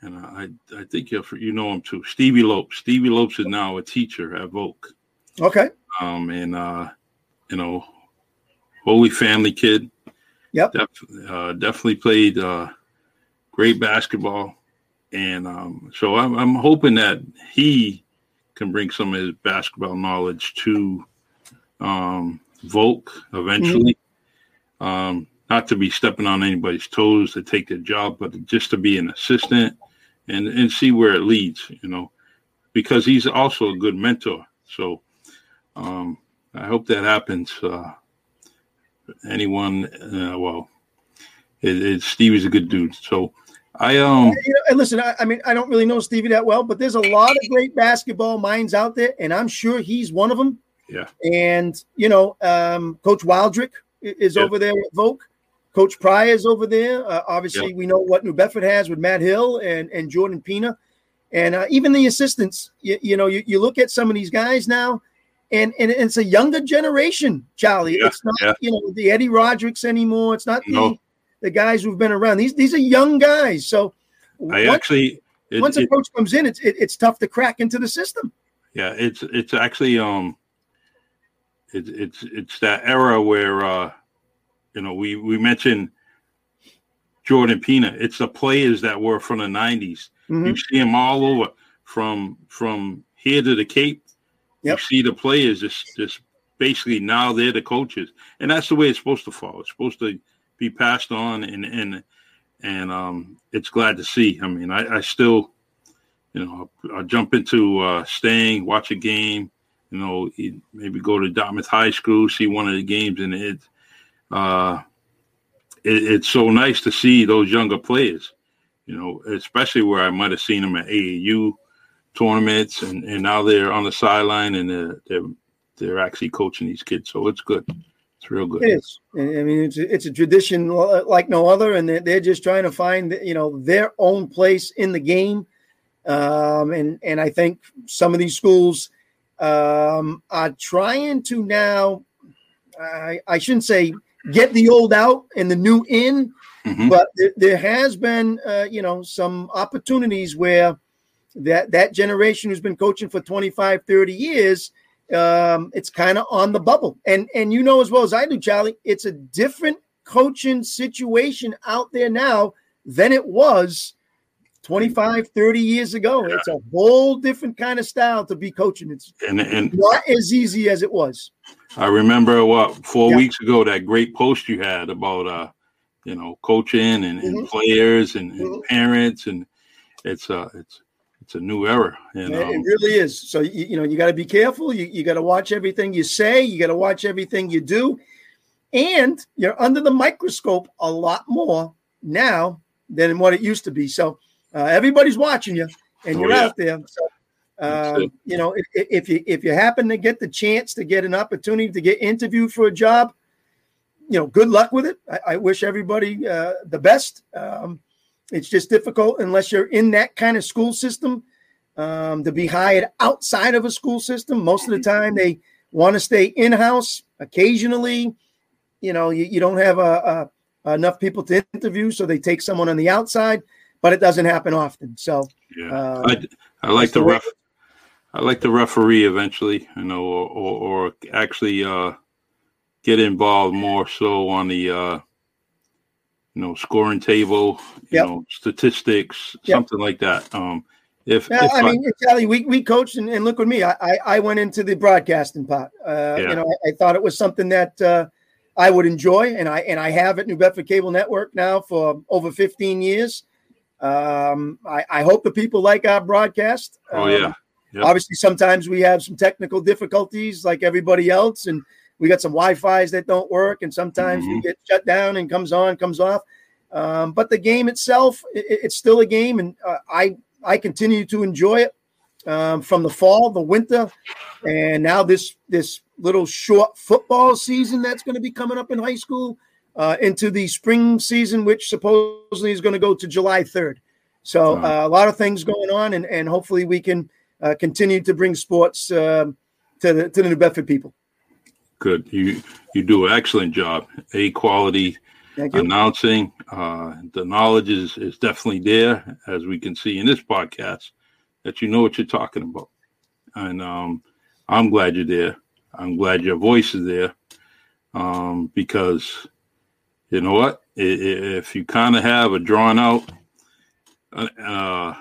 and I I think you you know him too Stevie Lopes. Stevie Lopes is now a teacher at Voc. Okay. Um and uh you know Holy Family kid. Yep. Def, uh, definitely played uh, great basketball, and um, so I'm, I'm hoping that he can bring some of his basketball knowledge to um, Voc eventually. Mm-hmm. Um, not to be stepping on anybody's toes to take the job, but just to be an assistant and and see where it leads. You know, because he's also a good mentor. So um, I hope that happens. Uh, anyone, uh, well, it, it, Stevie's a good dude. So I um you know, and listen, I, I, mean, I don't really know Stevie that well, but there's a lot of great basketball minds out there, and I'm sure he's one of them. Yeah. And you know, um, Coach Wildrick is yeah. over there with Voc. Coach Pryor is over there. Uh, obviously, we know what New Bedford has with Matt Hill and and Jordan Pina, and uh, even the assistants. You, you know, you, you look at some of these guys now, and and it's a younger generation, Charlie. Yeah, it's not yeah. you know the Eddie Rodericks anymore. It's not the, no. the guys who've been around. These these are young guys. So I once, actually it, once a it, coach comes in, it's it, it's tough to crack into the system. Yeah, it's it's actually um it's it's it's that era where uh you know we we mentioned Jordan Pina. It's the players that were from the 90s. Mm-hmm. You see them all over from from here to the Cape. Yep. You see the players just just basically now they're the coaches, and that's the way it's supposed to fall. It's supposed to be passed on, and and and um, it's glad to see. I mean, I, I still, you know, I'll jump into uh, Stang, watch a game, you know, maybe go to Dartmouth High School, see one of the games, and it, uh, it, it's so nice to see those younger players, you know, especially where I might have seen them at AAU tournaments, and, and now they're on the sideline and they're, they're they're actually coaching these kids. So it's good. It's real good. It is. I mean, it's a, it's a tradition like no other, and they're, they're just trying to find you know their own place in the game. Um, and and I think some of these schools um, are trying to now. I, I shouldn't say get the old out and the new in, mm-hmm. but there, there, has been uh, you know some opportunities where that that generation who's been coaching for 25 30 years um, it's kind of on the bubble and and you know as well as i do charlie it's a different coaching situation out there now than it was 25 30 years ago yeah. it's a whole different kind of style to be coaching it's and, and not as easy as it was i remember what four yeah. weeks ago that great post you had about uh you know coaching and, and mm-hmm. players and, and mm-hmm. parents and it's uh it's it's a new era. You know? It really is. So you, you know you got to be careful. You, you got to watch everything you say. You got to watch everything you do, and you're under the microscope a lot more now than what it used to be. So uh, everybody's watching you, and oh, you're yeah. out there. So, um, you know, if, if, you if you happen to get the chance to get an opportunity to get interviewed for a job, you know, good luck with it. I, I wish everybody uh, the best. Um, it's just difficult unless you're in that kind of school system um, to be hired outside of a school system. Most of the time, they want to stay in house. Occasionally, you know, you, you don't have a, a, enough people to interview, so they take someone on the outside, but it doesn't happen often. So, yeah, uh, I, I like the ref. I like the referee eventually, you know, or, or, or actually uh, get involved more so on the uh, you know, scoring table, you yep. know, statistics, yep. something like that. Um, if, yeah, if I, I mean, Charlie, we, we coached and, and look with me. I, I went into the broadcasting part. Uh, yeah. You know, I, I, thought it was something that uh, I would enjoy, and I and I have at New Bedford Cable Network now for over 15 years. Um, I, I hope the people like our broadcast. Oh um, yeah. Yep. Obviously, sometimes we have some technical difficulties, like everybody else, and we got some Wi-Fi's that don't work, and sometimes mm-hmm. we get shut down and comes on, comes off. Um, but the game itself, it, it's still a game, and uh, I I continue to enjoy it um, from the fall, the winter, and now this this little short football season that's going to be coming up in high school uh, into the spring season, which supposedly is going to go to July 3rd. So uh, a lot of things going on, and, and hopefully we can uh, continue to bring sports uh, to the to the New Bedford people. Good, you you do an excellent job. A quality announcing. Uh, the knowledge is is definitely there, as we can see in this podcast, that you know what you're talking about, and um, I'm glad you're there. I'm glad your voice is there, um, because you know what? If you kind of have a drawn out uh, uh,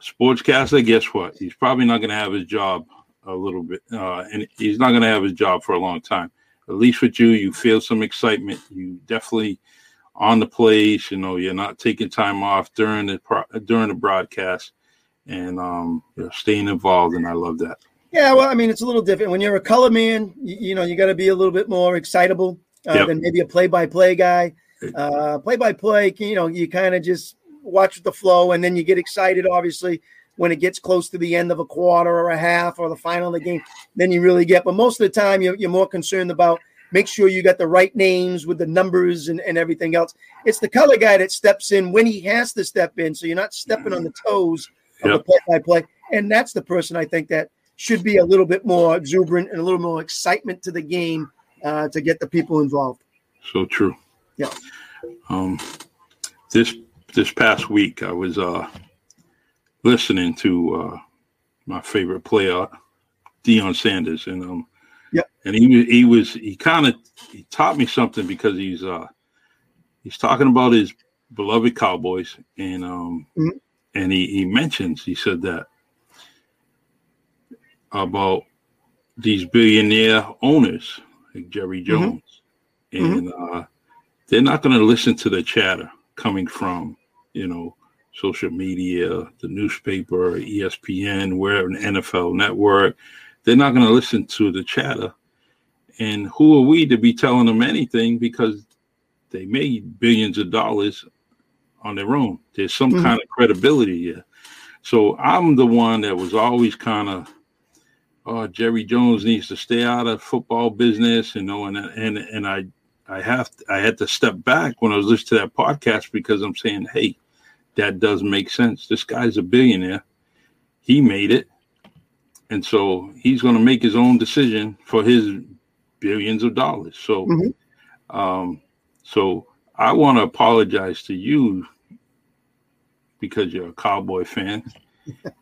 sportscaster, guess what? He's probably not going to have his job a little bit, uh, and he's not going to have his job for a long time. At least with you, you feel some excitement. You definitely on the place. You know, you're not taking time off during the pro- during the broadcast, and um, you're staying involved. And I love that. Yeah, well, I mean, it's a little different when you're a color man. You, you know, you got to be a little bit more excitable uh, yep. than maybe a play-by-play guy. Uh, play-by-play, you know, you kind of just watch the flow, and then you get excited, obviously, when it gets close to the end of a quarter or a half or the final of the game. Then you really get. But most of the time, you're, you're more concerned about make sure you got the right names with the numbers and, and everything else. It's the color guy that steps in when he has to step in, so you're not stepping on the toes of yep. the play-by-play. And that's the person I think that should be a little bit more exuberant and a little more excitement to the game uh, to get the people involved. So true. Yeah. Um, this this past week, I was uh, listening to uh, my favorite player, Deion Sanders, and um, yeah, and he he was he kind of he taught me something because he's uh he's talking about his beloved Cowboys, and um mm-hmm. and he he mentions he said that about these billionaire owners like Jerry mm-hmm. Jones, mm-hmm. and uh, they're not going to listen to the chatter coming from you know social media, the newspaper, ESPN, where an NFL Network. They're not going to listen to the chatter. And who are we to be telling them anything because they made billions of dollars on their own? There's some mm-hmm. kind of credibility here. So I'm the one that was always kind of oh, Jerry Jones needs to stay out of football business, you know, and and and I I have to, I had to step back when I was listening to that podcast because I'm saying, hey, that does make sense. This guy's a billionaire. He made it. And so he's going to make his own decision for his billions of dollars. So, mm-hmm. um, so I want to apologize to you because you're a cowboy fan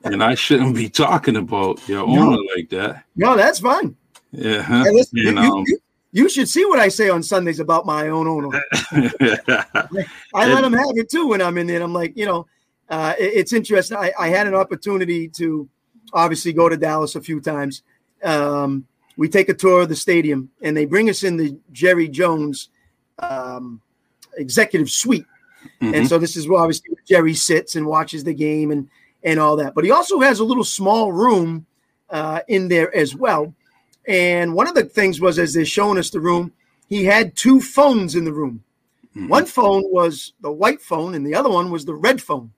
and I shouldn't be talking about your no. owner like that. No, that's fine. Yeah. Hey, listen, you, um, you, you, should see what I say on Sundays about my own owner. I let him have it too when I'm in there. I'm like, you know, uh, it, it's interesting. I, I, had an opportunity to obviously go to Dallas a few times. Um, we take a tour of the stadium and they bring us in the Jerry Jones um, executive suite. Mm-hmm. And so this is where obviously Jerry sits and watches the game and and all that. But he also has a little small room uh, in there as well. And one of the things was, as they're showing us the room, he had two phones in the room. Mm-hmm. One phone was the white phone, and the other one was the red phone.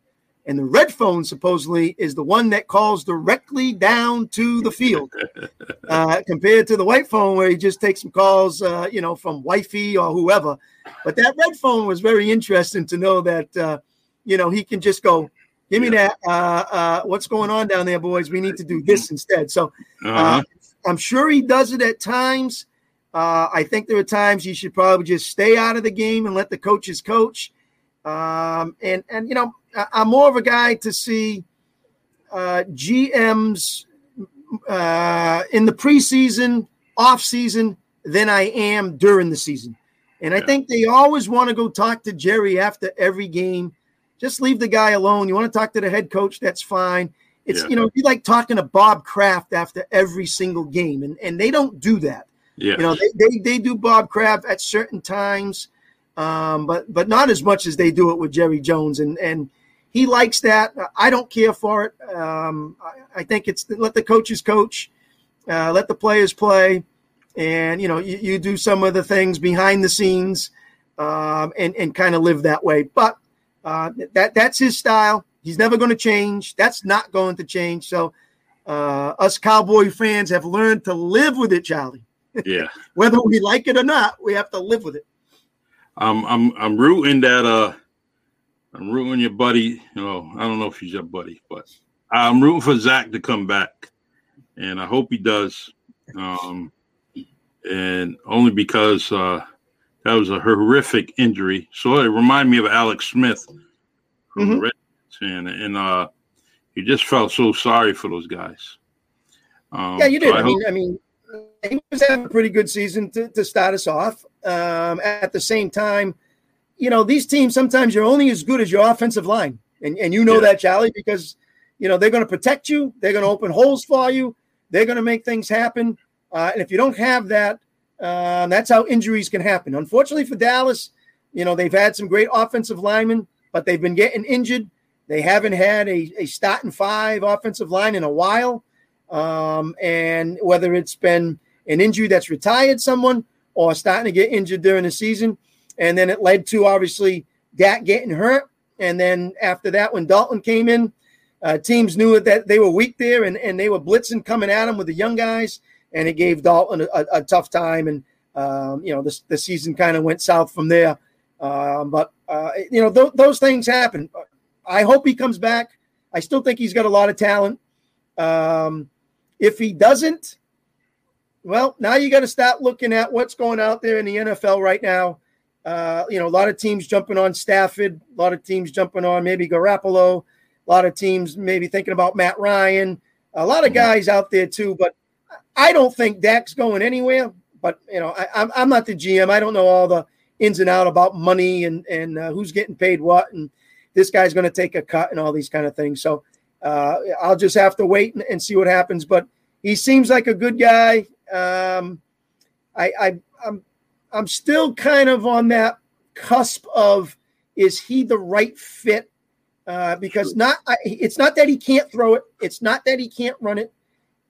And the red phone supposedly is the one that calls directly down to the field, uh, compared to the white phone where he just takes some calls, uh, you know, from wifey or whoever. But that red phone was very interesting to know that, uh, you know, he can just go, Give me that. Uh, uh, what's going on down there, boys? We need to do this instead. So uh, uh-huh. I'm sure he does it at times. Uh, I think there are times you should probably just stay out of the game and let the coaches coach. Um, and and you know, I'm more of a guy to see uh, GMs uh, in the preseason, off season than I am during the season. And I think they always want to go talk to Jerry after every game just leave the guy alone. You want to talk to the head coach? That's fine. It's yeah. you know, you like talking to Bob Kraft after every single game, and and they don't do that. Yeah, you know, they they, they do Bob Kraft at certain times, um, but but not as much as they do it with Jerry Jones, and and he likes that. I don't care for it. Um, I, I, think it's let the coaches coach, uh, let the players play, and you know, you, you do some of the things behind the scenes, um, and and kind of live that way, but uh, that that's his style. He's never going to change. That's not going to change. So, uh, us Cowboy fans have learned to live with it, Charlie. Yeah. Whether we like it or not, we have to live with it. I'm I'm I'm rooting that uh I'm rooting your buddy. You know, I don't know if he's your buddy, but I'm rooting for Zach to come back, and I hope he does. Um, and only because uh, that was a horrific injury. So it reminded me of Alex Smith from Mhm. the Red and and uh, you just felt so sorry for those guys. Um, Yeah, you so did. I I, hope- mean, I mean, he was having a pretty good season to, to start us off. Um, at the same time, you know, these teams sometimes you're only as good as your offensive line, and and you know Yeah. that, Charlie, because you know they're going to protect you, they're going to open holes for you, they're going to make things happen, uh, and if you don't have that, um, that's how injuries can happen. Unfortunately for Dallas, you know they've had some great offensive linemen, but they've been getting injured. They haven't had a, a starting five offensive line in a while. Um, and whether it's been an injury that's retired someone or starting to get injured during the season. And then it led to obviously Dak getting hurt. And then after that, when Dalton came in, uh, teams knew that they were weak there and, and they were blitzing coming at him with the young guys. And it gave Dalton a, a tough time. And, um, you know, the, the season kind of went south from there. Um, but, uh, you know, th- those things happen. I hope he comes back. I still think he's got a lot of talent. Um, if he doesn't, well, now you got to start looking at what's going out there in the NFL right now. Uh, you know, a lot of teams jumping on Stafford, a lot of teams jumping on maybe Garoppolo, a lot of teams maybe thinking about Matt Ryan, a lot of guys out there too. But I don't think Dak's going anywhere. But you know, I, I'm I'm not the GM. I don't know all the ins and out about money and and uh, who's getting paid what, and this guy's going to take a cut and all these kind of things. So uh, I'll just have to wait and, and see what happens. But he seems like a good guy. Um, I, I I'm I'm still kind of on that cusp of is he the right fit? Uh, because not I, it's not that he can't throw it. It's not that he can't run it.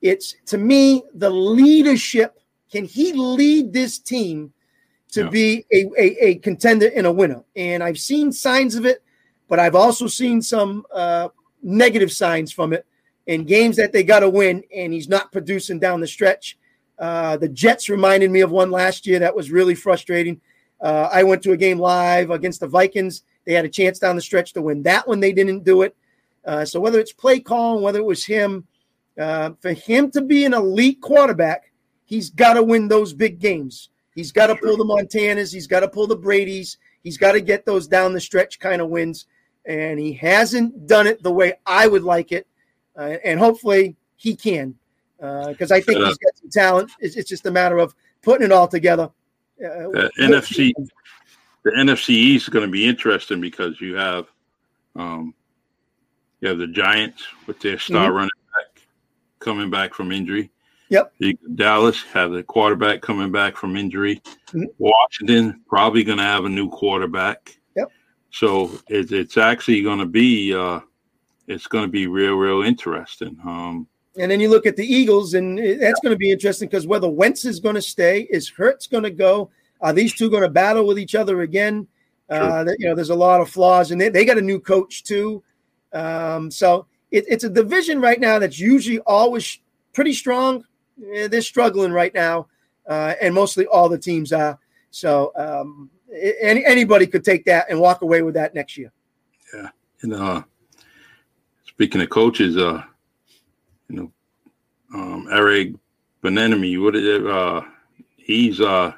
It's to me the leadership. Can he lead this team to Yeah. be a, a, a contender and a winner? And I've seen signs of it, but I've also seen some uh, negative signs from it in games that they got to win, and he's not producing down the stretch. Uh, the Jets reminded me of one last year that was really frustrating. Uh, I went to a game live against the Vikings. They had a chance down the stretch to win that one. They didn't do it. Uh, so whether it's play call, whether it was him, uh, for him to be an elite quarterback, he's got to win those big games. He's got to pull the Montanas. He's got to pull the Brady's. He's got to get those down the stretch kind of wins. And he hasn't done it the way I would like it. Uh, and hopefully he can, because I think he's got some talent. It's, it's just a matter of putting it all together. Uh, The NFC, the NFC East is going to be interesting because you have, um, you have the Giants with their star Mhm. running coming back from injury. Yep. Dallas have the quarterback coming back from injury. Mhm. Washington probably going to have a new quarterback. Yep. So it, it's actually going to be, uh, it's going to be real, real interesting. Um, And then you look at the Eagles, and that's going to be interesting because whether Wentz is going to stay, is Hurts going to go? Are these two going to battle with each other again? Uh, you know, there's a lot of flaws, and they, they got a new coach too. Um, so it, it's a division right now that's usually always pretty strong. Eh, They're struggling right now, uh, and mostly all the teams are. So um, any, anybody could take that and walk away with that next year. Yeah, and uh, speaking of coaches, uh, you know, um, Eric Bieniemy, what is it? Uh, he's uh,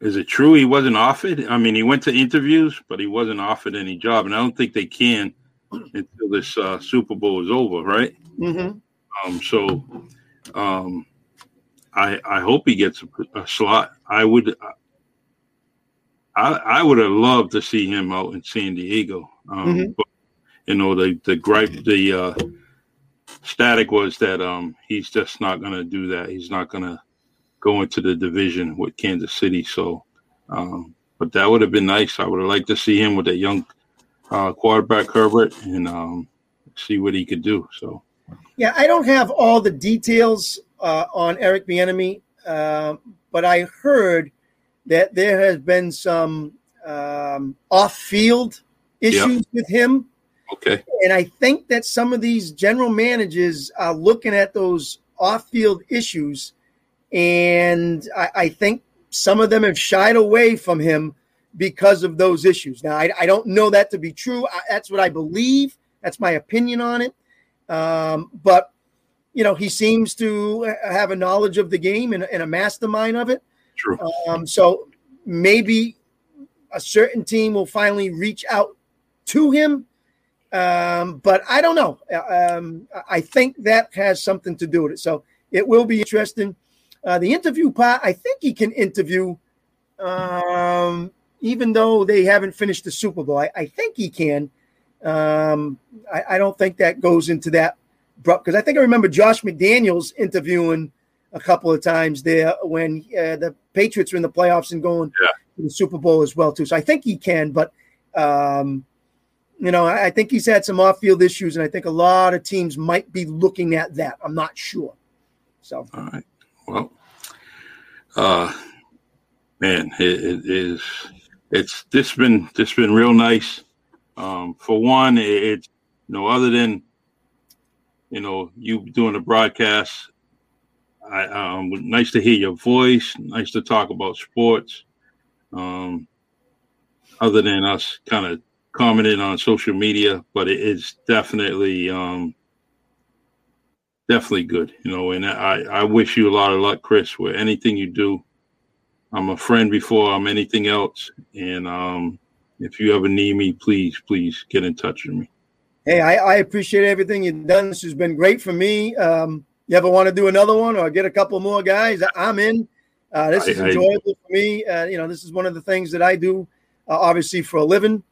is it true he wasn't offered? I mean, he went to interviews, but he wasn't offered any job, and I don't think they can until this uh, Super Bowl is over, right? Mm-hmm. Um, so, um, I I hope he gets a, a slot. I would. I I would have loved to see him out in San Diego. Um, Mhm. but, you know, the the gripe, the uh, static was that um, he's just not going to do that. He's not going to go into the division with Kansas City. So, um, but that would have been nice. I would have liked to see him with a young uh, quarterback Herbert and um, see what he could do. So. Yeah, I don't have all the details uh, on Eric Bieniemy, uh, but I heard that there has been some um, off-field issues with him, Okay. and I think that some of these general managers are looking at those off-field issues and I, I think some of them have shied away from him because of those issues. Now, I, I don't know that to be true. I, that's what I believe. That's my opinion on it. Um, but you know, he seems to have a knowledge of the game and, and a mastermind of it. True. Um, so maybe a certain team will finally reach out to him. Um, but I don't know. Um, I think that has something to do with it. So it will be interesting. Uh, the interview part, I think he can interview, um, even though they haven't finished the Super Bowl. I, I think he can. Um, I, I, don't think that goes into that because I think I remember Josh McDaniels interviewing a couple of times there when uh, the Patriots were in the playoffs and going yeah. to the Super Bowl as well too. So I think he can, but um, you know, I, I think he's had some off-field issues, and I think a lot of teams might be looking at that. I'm not sure. So, all right, well, uh, man, it, it is. It's this been this been real nice. Um, for one, it, it's you know other than you know, you doing the broadcast. I um, nice to hear your voice. Nice to talk about sports. Um, other than us kind of commenting on social media, but it is definitely um, definitely good, you know. And I I wish you a lot of luck, Chris, with anything you do. I'm a friend before I'm anything else, and um, if you ever need me, please please get in touch with me. Hey, I, I, appreciate everything you've done. This has been great for me. Um, you ever want to do another one or get a couple more guys? I'm in. Uh, this is enjoyable for me. Uh, you know, this is one of the things that I do, uh, obviously, for a living.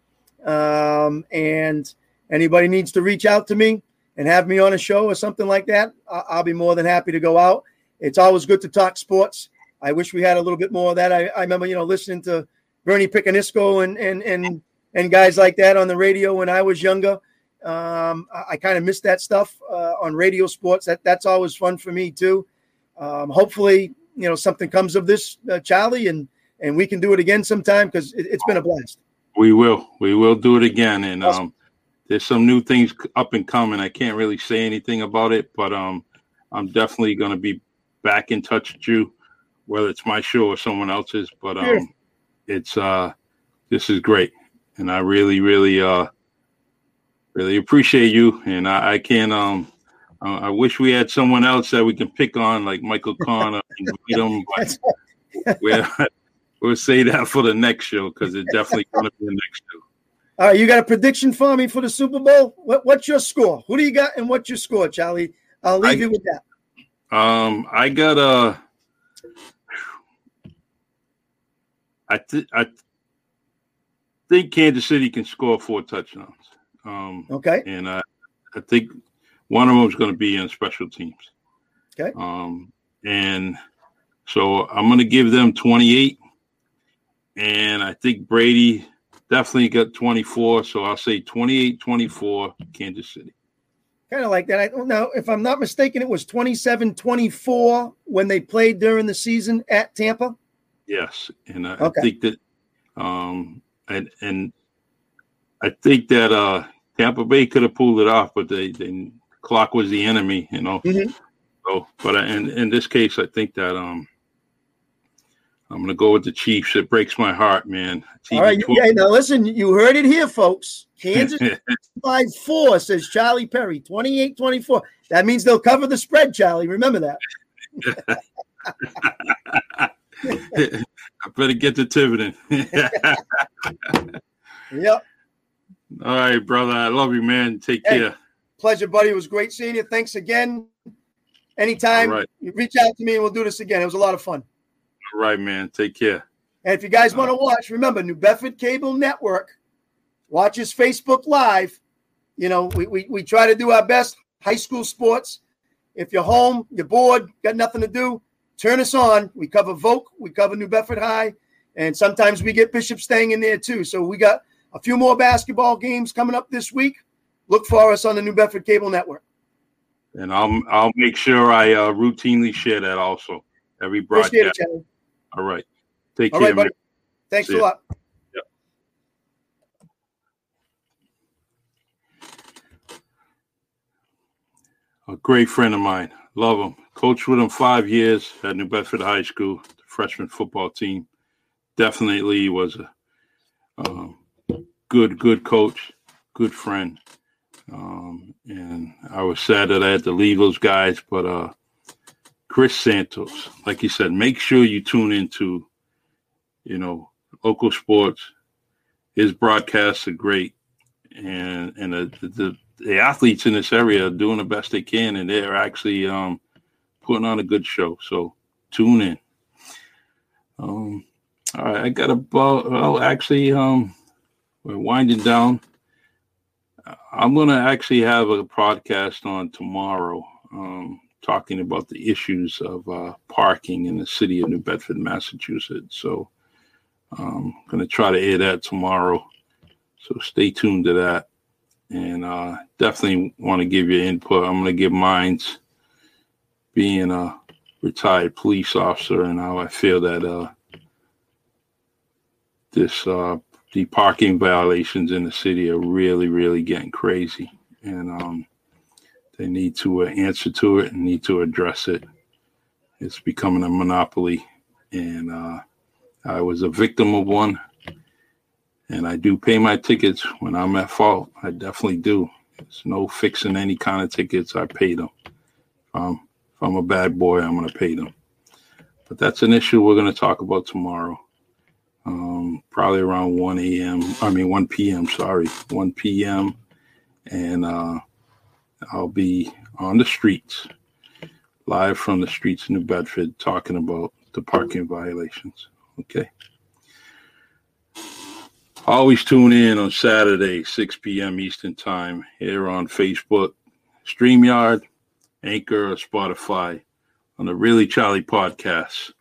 Um, and anybody needs to reach out to me and have me on a show or something like that, I'll be more than happy to go out. It's always good to talk sports. I wish we had a little bit more of that. I, I remember, you know, listening to Bernie Picanisco and and and and guys like that on the radio when I was younger. Um, I, I kind of miss that stuff uh, on radio sports. That that's always fun for me too. Um, hopefully, you know something comes of this, uh, Charlie, and and we can do it again sometime because it, has been a blast. We will. We will do it again, and awesome. um, there's some new things up and coming. I can't really say anything about it, but um, I'm definitely going to be back in touch with you, whether it's my show or someone else's. But um, it's uh, this is great, and I really, really uh really appreciate you, and I, I can um. I wish we had someone else that we can pick on, like Michael Connor and him. But we'll, we'll say that for the next show because it's definitely going to be the next show. All right, you got a prediction for me for the Super Bowl? What, what's your score? Who do you got, and what's your score, Charlie? I'll leave I, you with that. Um, I got a. I th- I think Kansas City can score four touchdowns. Um, okay. And I, I think one of them is going to be in special teams. Okay. Um, and so I'm going to give them 28. And I think Brady definitely got 24. So I'll say 28 24, Kansas City. Kind of like that. I don't know. If I'm not mistaken, it was 27 24 when they played during the season at Tampa. Yes. And I, okay. I think that, um, and, and I think that, uh, Tampa Bay could have pulled it off, but they, they clock was the enemy, you know. Mm-hmm. So, but in in this case, I think that um, I'm going to go with the Chiefs. It breaks my heart, man. TV All right, yeah. Now listen, you heard it here, folks. Kansas by four says Charlie Perry, 28-24. That means they'll cover the spread, Charlie. Remember that. I better get to Tiverton. yep. All right, brother. I love you, man. Take hey, care. Pleasure, buddy. It was great seeing you. Thanks again. Anytime, right. reach out to me and we'll do this again. It was a lot of fun. All right, man. Take care. And if you guys want to watch, remember New Bedford Cable Network. Watch his Facebook Live. You know, we, we, we try to do our best. High school sports. If you're home, you're bored, got nothing to do, turn us on. We cover Voc, we cover New Bedford High, and sometimes we get Bishop Stang in there too. So we got a few more basketball games coming up this week. Look for us on the New Bedford Cable Network. And I'll I'll make sure I uh, routinely share that also every broadcast. It, All right. Take All care. Right, buddy. Thanks See a lot. Yep. A great friend of mine. Love him. Coached with him five years at New Bedford High School, the freshman football team. Definitely was a um, good, good coach, good friend. Um, and I was sad that I had to leave those guys, but uh, Chris Santos, like you said, make sure you tune into, you know, local sports. His broadcasts are great, and and the, the, the athletes in this area are doing the best they can, and they're actually um, putting on a good show. So tune in. Um, all right, I got about well, actually, um, we're winding down. I'm to actually have a podcast on tomorrow, um, talking about the issues of uh, parking in the city of New Bedford, Massachusetts. So I'm going to try to air that tomorrow. So stay tuned to that. And uh, definitely want to give you input. I'm going to give mine's being a retired police officer and how I feel that uh, this uh, the parking violations in the city are really, really getting crazy, and um, they need to uh, answer to it and need to address it. It's becoming a monopoly, and uh, I was a victim of one, and I do pay my tickets when I'm at fault. I definitely do. There's no fixing any kind of tickets. I pay them. Um, I'm a bad boy, I'm going to pay them. But that's an issue we're going to talk about tomorrow. Um, probably around 1 a.m. I mean, 1 p.m. Sorry, 1 p.m. And uh, I'll be on the streets, live from the streets of New Bedford, talking about the parking violations. Okay. Always tune in on Saturday, 6 p.m. Eastern Time, here on Facebook, StreamYard, Anchor, or Spotify on the Really Charlie podcast.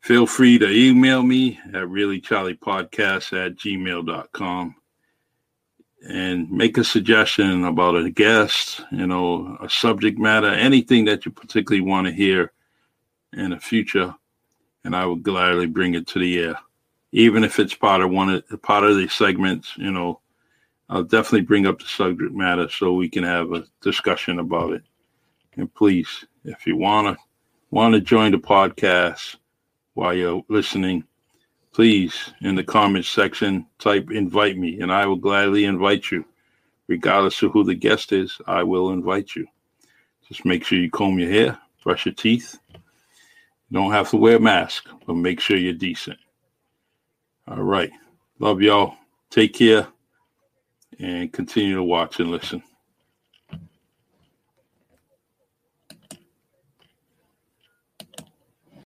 Feel free to email me at reallycharliepodcast at gmail.com and make a suggestion about a guest, you know, a subject matter, anything that you particularly want to hear in the future, and I will gladly bring it to the air. Even if it's part of one of part of the segments, you know, I'll definitely bring up the subject matter so we can have a discussion about it. And please, if you wanna want to join the podcast while you're listening, please in the comments section type invite me and I will gladly invite you. Regardless of who the guest is, I will invite you. Just make sure you comb your hair, brush your teeth. You don't have to wear a mask, but make sure you're decent. All right. Love y'all. Take care and continue to watch and listen.